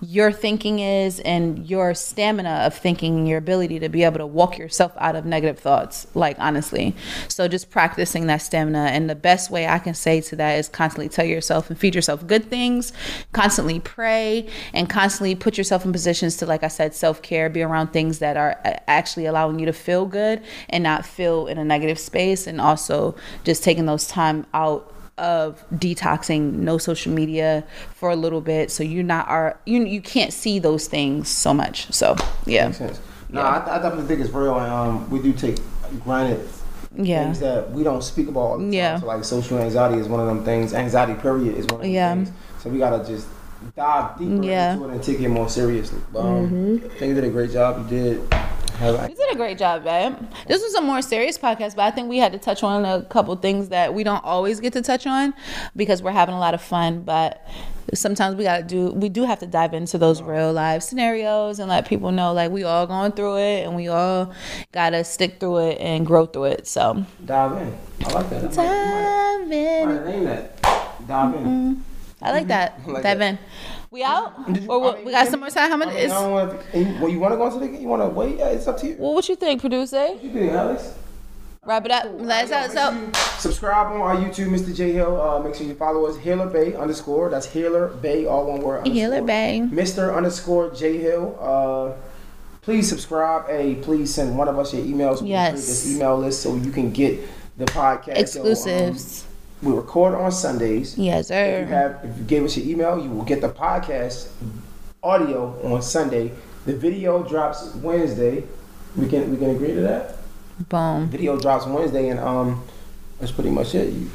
your thinking is and your stamina of thinking your ability to be able to walk yourself out of negative thoughts like honestly. So just practicing that stamina. And the best way i can say to that is constantly tell yourself and feed yourself good things constantly pray and constantly put yourself in positions to like i said self-care be around things that are uh, actually allowing you to feel good and not feel in a negative space. And also just taking those time out of detoxing no social media for a little bit so you're not are you you can't see those things so much so yeah Makes sense. no yeah. I, I definitely think it's real and um we do take granted yeah. things that we don't speak about all the time. Yeah. So like social anxiety is one of them things. Anxiety period is one of them yeah. things. So we gotta just dive deeper yeah. into it and take it more seriously. But, um, mm-hmm. I think you did a great job. You did you did a great job, babe. This was a more serious podcast, but I think we had to touch on a couple things that we don't always get to touch on because we're having a lot of fun. But sometimes we gotta do we do have to dive into those real life scenarios and let people know like we all going through it and we all gotta stick through it and grow through it. So dive in. I like that. Dive in. name that. Dive in. Mm-hmm. I like that. I like dive that. in. We out? You, or what, I mean, we got some more time? How many? I mean, I want you, well, you want to go into the? game? You want to wait? Yeah, it's up to you. Well, what you think, producer? What you think, Alex? Wrap it up. Let's out. So subscribe on our YouTube, Mr. J Hill. Uh, make sure you follow us, Healer Bay underscore. That's Healer Bay, all one word. Healer Bay. Mr. underscore J Hill. Uh, please subscribe. Hey, please send one of us your emails. Yes. This email list so you can get the podcast exclusives. So, um, we record on Sundays. Yes, sir. If you have, if you gave us your email, you will get the podcast audio on Sunday. The video drops Wednesday. We can we can agree to that. Boom. Video drops Wednesday, and um, that's pretty much it. You,